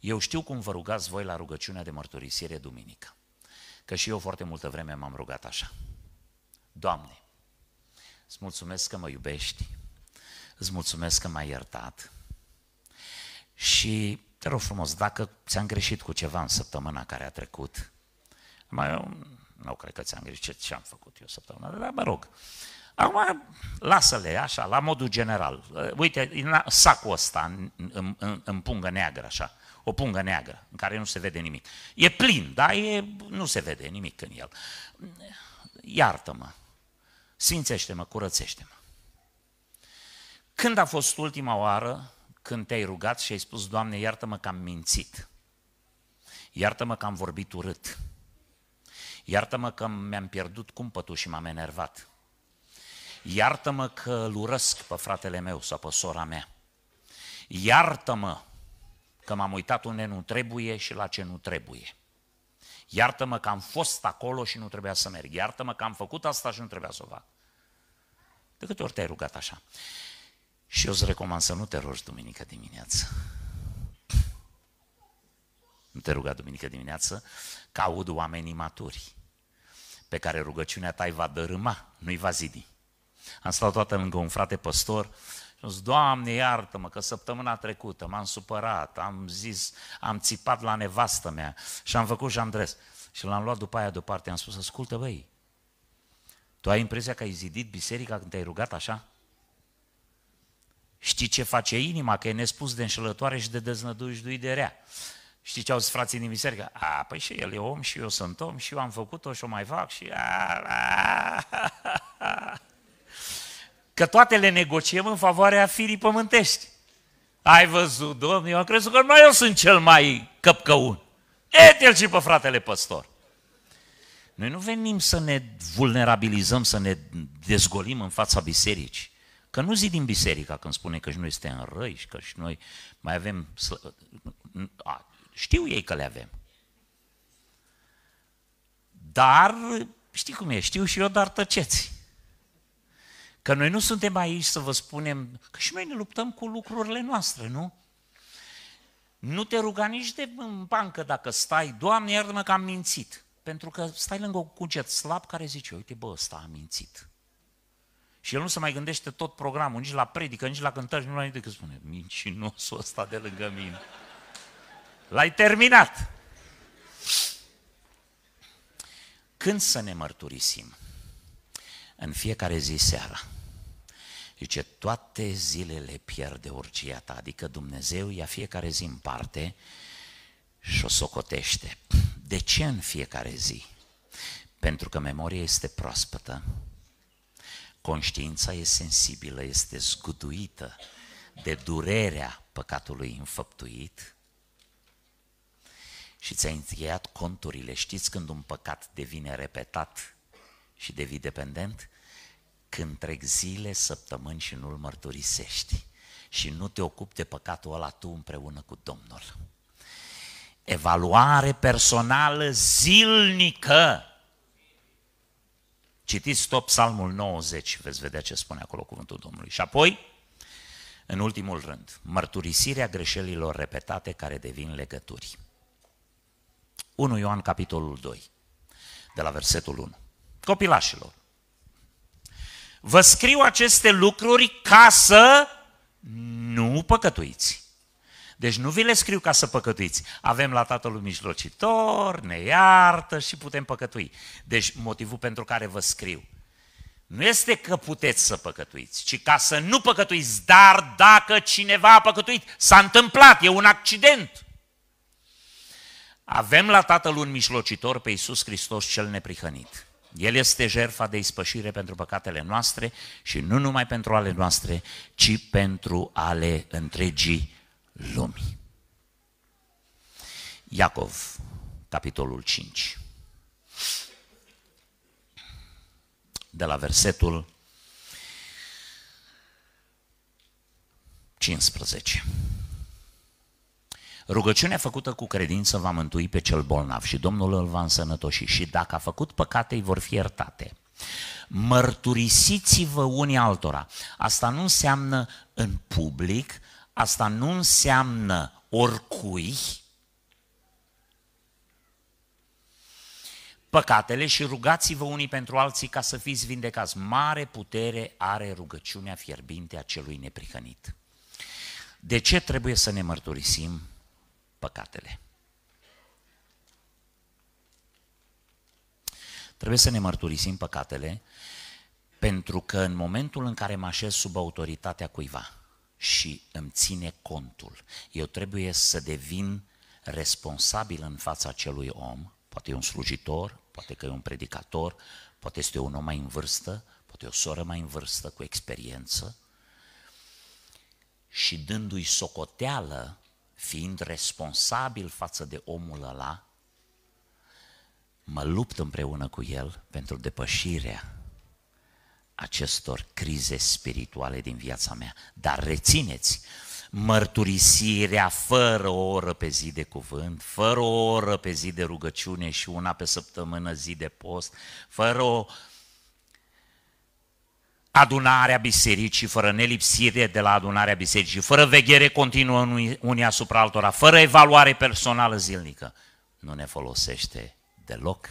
Eu știu cum vă rugați voi la rugăciunea de mărturisire duminică. Că și eu foarte multă vreme m-am rugat așa. Doamne, îți mulțumesc că mă iubești, îți mulțumesc că m-ai iertat și te rog frumos, dacă ți-am greșit cu ceva în săptămâna care a trecut, mai eu nu cred că ți-am greșit ce am făcut eu săptămâna, dar mă rog, Acum, lasă-le așa, la modul general. Uite, sacul ăsta în, în, în, în pungă neagră, așa, o pungă neagră, în care nu se vede nimic. E plin, dar e, nu se vede nimic în el. Iartă-mă, sfințește-mă, curățește-mă. Când a fost ultima oară când te-ai rugat și ai spus, Doamne, iartă-mă că am mințit, iartă-mă că am vorbit urât, iartă-mă că mi-am pierdut cumpătul și m-am enervat, Iartă-mă că îl urăsc pe fratele meu sau pe sora mea. Iartă-mă că m-am uitat unde nu trebuie și la ce nu trebuie. Iartă-mă că am fost acolo și nu trebuia să merg. Iartă-mă că am făcut asta și nu trebuia să o fac. De câte ori te-ai rugat așa? Și eu îți recomand să nu te rogi duminică dimineață. Nu te ruga duminică dimineață, că aud oamenii maturi, pe care rugăciunea ta îi va dărâma, nu îi va zidi. Am stat toată lângă un frate păstor și am zis, Doamne, iartă-mă că săptămâna trecută m-am supărat, am zis, am țipat la nevastă mea și am făcut și am dres. Și l-am luat după aia deoparte, am spus, ascultă băi, tu ai impresia că ai zidit biserica când te-ai rugat așa? Știi ce face inima, că e nespus de înșelătoare și de deznădujduit de rea. Știi ce au zis frații din biserică? A, păi și el e om și eu sunt om și eu am făcut-o și o mai fac și... A, a, a, a că toate le negociem în favoarea firii pământești. Ai văzut, domnule, eu am crezut că mai eu sunt cel mai căpcăun. E-l și pe fratele păstor. Noi nu venim să ne vulnerabilizăm, să ne dezgolim în fața bisericii. Că nu zidim biserica când spune că și noi suntem răi și că și noi mai avem... Știu ei că le avem. Dar, știi cum e, știu și eu, dar tăceți. Că noi nu suntem aici să vă spunem că și noi ne luptăm cu lucrurile noastre, nu? Nu te ruga nici de în bancă dacă stai, Doamne, iartă-mă că am mințit. Pentru că stai lângă un cuget slab care zice, uite bă, ăsta a mințit. Și el nu se mai gândește tot programul, nici la predică, nici la cântări, nu la nimic decât spune, mincinosul ăsta de lângă mine. L-ai terminat. Când să ne mărturisim? În fiecare zi seara. Zice, toate zilele pierde urgia ta, adică Dumnezeu ia fiecare zi în parte și o socotește. De ce în fiecare zi? Pentru că memoria este proaspătă, conștiința e sensibilă, este zguduită de durerea păcatului înfăptuit și ți-ai încheiat conturile. Știți când un păcat devine repetat și devii dependent? Când trec zile, săptămâni și nu-l mărturisești și nu te ocupi de păcatul ăla tu împreună cu Domnul. Evaluare personală zilnică. Citiți stop psalmul 90 veți vedea ce spune acolo cuvântul Domnului. Și apoi, în ultimul rând, mărturisirea greșelilor repetate care devin legături. 1 Ioan capitolul 2, de la versetul 1. Copilașilor, vă scriu aceste lucruri ca să nu păcătuiți. Deci nu vi le scriu ca să păcătuiți. Avem la Tatălui Mijlocitor, ne iartă și putem păcătui. Deci motivul pentru care vă scriu nu este că puteți să păcătuiți, ci ca să nu păcătuiți. Dar dacă cineva a păcătuit, s-a întâmplat, e un accident. Avem la Tatăl un mijlocitor pe Iisus Hristos cel neprihănit. El este jertfa de ispășire pentru păcatele noastre și nu numai pentru ale noastre, ci pentru ale întregii lumii. Iacov, capitolul 5. De la versetul 15. Rugăciunea făcută cu credință va mântui pe cel bolnav și Domnul îl va însănătoși și dacă a făcut păcate, îi vor fi iertate. Mărturisiți-vă unii altora. Asta nu înseamnă în public, asta nu înseamnă oricui, păcatele și rugați-vă unii pentru alții ca să fiți vindecați. Mare putere are rugăciunea fierbinte a celui neprihănit. De ce trebuie să ne mărturisim păcatele. Trebuie să ne mărturisim păcatele pentru că în momentul în care mă așez sub autoritatea cuiva și îmi ține contul, eu trebuie să devin responsabil în fața acelui om, poate e un slujitor, poate că e un predicator, poate este un om mai în vârstă, poate e o soră mai în vârstă cu experiență, și dându-i socoteală fiind responsabil față de omul ăla, mă lupt împreună cu el pentru depășirea acestor crize spirituale din viața mea. Dar rețineți, mărturisirea fără o oră pe zi de cuvânt, fără o oră pe zi de rugăciune și una pe săptămână zi de post, fără o adunarea bisericii, fără nelipsire de la adunarea bisericii, fără veghere continuă unii asupra altora, fără evaluare personală zilnică, nu ne folosește deloc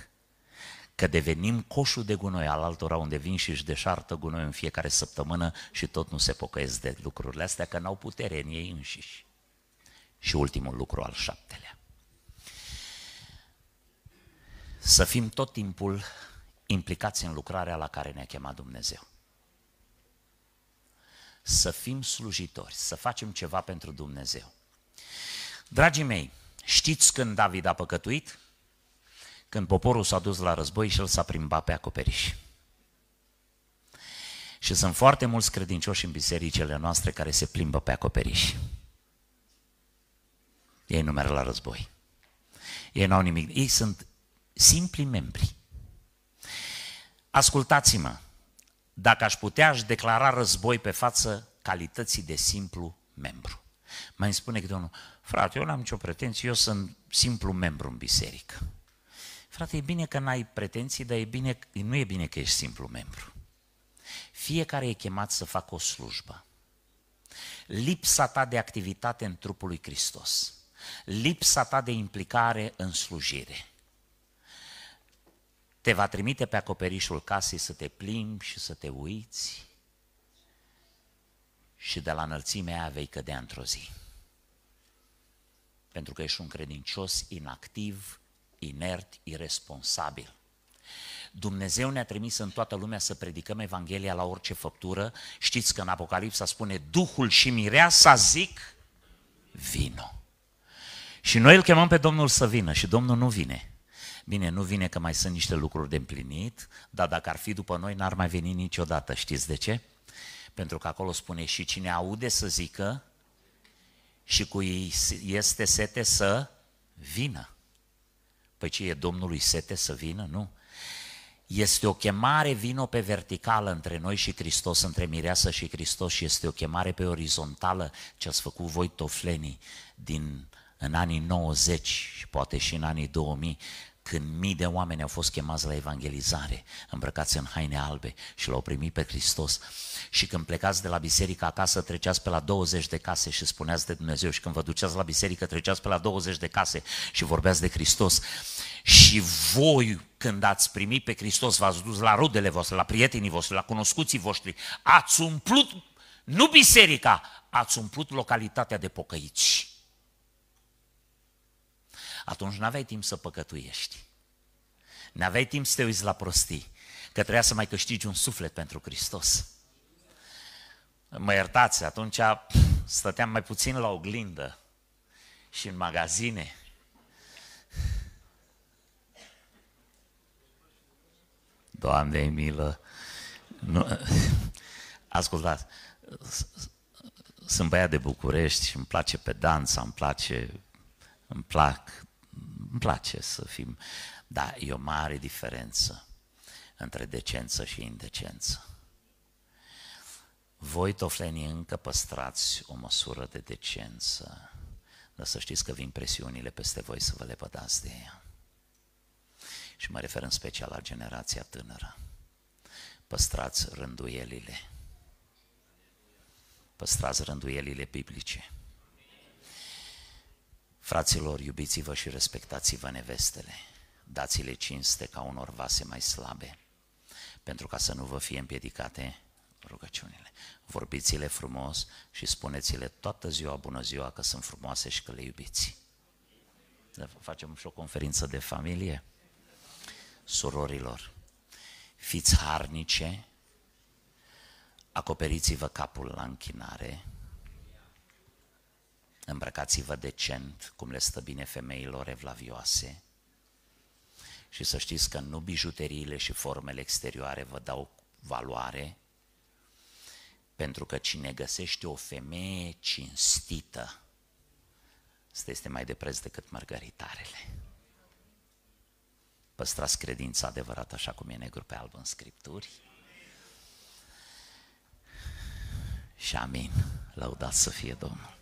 că devenim coșul de gunoi al altora unde vin și își deșartă gunoi în fiecare săptămână și tot nu se pocăiesc de lucrurile astea, că n-au putere în ei înșiși. Și ultimul lucru al șaptelea. Să fim tot timpul implicați în lucrarea la care ne-a chemat Dumnezeu să fim slujitori, să facem ceva pentru Dumnezeu. Dragii mei, știți când David a păcătuit? Când poporul s-a dus la război și el s-a plimbat pe acoperiș. Și sunt foarte mulți credincioși în bisericile noastre care se plimbă pe acoperiș. Ei nu merg la război. Ei n-au nimic. Ei sunt simpli membri. Ascultați-mă, dacă aș putea, aș declara război pe față calității de simplu membru. Mai îmi spune câte unul, frate, eu n-am nicio pretenție, eu sunt simplu membru în biserică. Frate, e bine că n-ai pretenții, dar e bine, nu e bine că ești simplu membru. Fiecare e chemat să facă o slujbă. Lipsa ta de activitate în trupul lui Hristos, lipsa ta de implicare în slujire, te va trimite pe acoperișul casei să te plimbi și să te uiți și de la înălțimea aia vei cădea într-o zi. Pentru că ești un credincios inactiv, inert, irresponsabil. Dumnezeu ne-a trimis în toată lumea să predicăm Evanghelia la orice făptură. Știți că în Apocalipsa spune Duhul și Mireasa zic, vino. Și noi îl chemăm pe Domnul să vină și Domnul nu vine. Bine, nu vine că mai sunt niște lucruri de împlinit, dar dacă ar fi după noi, n-ar mai veni niciodată. Știți de ce? Pentru că acolo spune și cine aude să zică și cui este sete să vină. Păi ce e Domnului sete să vină? Nu. Este o chemare vino pe verticală între noi și Hristos, între Mireasă și Hristos și este o chemare pe orizontală ce ați făcut voi toflenii din, în anii 90 și poate și în anii 2000, când mii de oameni au fost chemați la evangelizare, îmbrăcați în haine albe și l-au primit pe Hristos. Și când plecați de la biserică acasă, treceați pe la 20 de case și spuneați de Dumnezeu. Și când vă duceați la biserică, treceați pe la 20 de case și vorbeați de Hristos. Și voi, când ați primit pe Hristos, v-ați dus la rudele voastre, la prietenii voștri, la cunoscuții voștri, ați umplut, nu biserica, ați umplut localitatea de pocăiți atunci nu aveai timp să păcătuiești. Nu aveai timp să te uiți la prostii, că trebuia să mai câștigi un suflet pentru Hristos. Mă iertați, atunci stăteam mai puțin la oglindă și în magazine. Doamne, milă! Nu, ascultați, sunt băiat de București și îmi place pe danța, îmi place, îmi plac îmi place să fim, dar e o mare diferență între decență și indecență. Voi, toflenii, încă păstrați o măsură de decență, dar să știți că vin presiunile peste voi să vă lepădați de ea. Și mă refer în special la generația tânără. Păstrați rânduielile. Păstrați rânduielile biblice. Fraților, iubiți-vă și respectați-vă nevestele, dați-le cinste ca unor vase mai slabe, pentru ca să nu vă fie împiedicate rugăciunile. Vorbiți-le frumos și spuneți-le toată ziua bună ziua că sunt frumoase și că le iubiți. Facem și o conferință de familie. Surorilor, fiți harnice, acoperiți-vă capul la închinare, îmbrăcați-vă decent, cum le stă bine femeilor evlavioase, și să știți că nu bijuteriile și formele exterioare vă dau valoare, pentru că cine găsește o femeie cinstită, asta este mai de preț decât mărgăritarele. Păstrați credința adevărată așa cum e negru pe alb în Scripturi. Și amin. Lăudați să fie Domnul.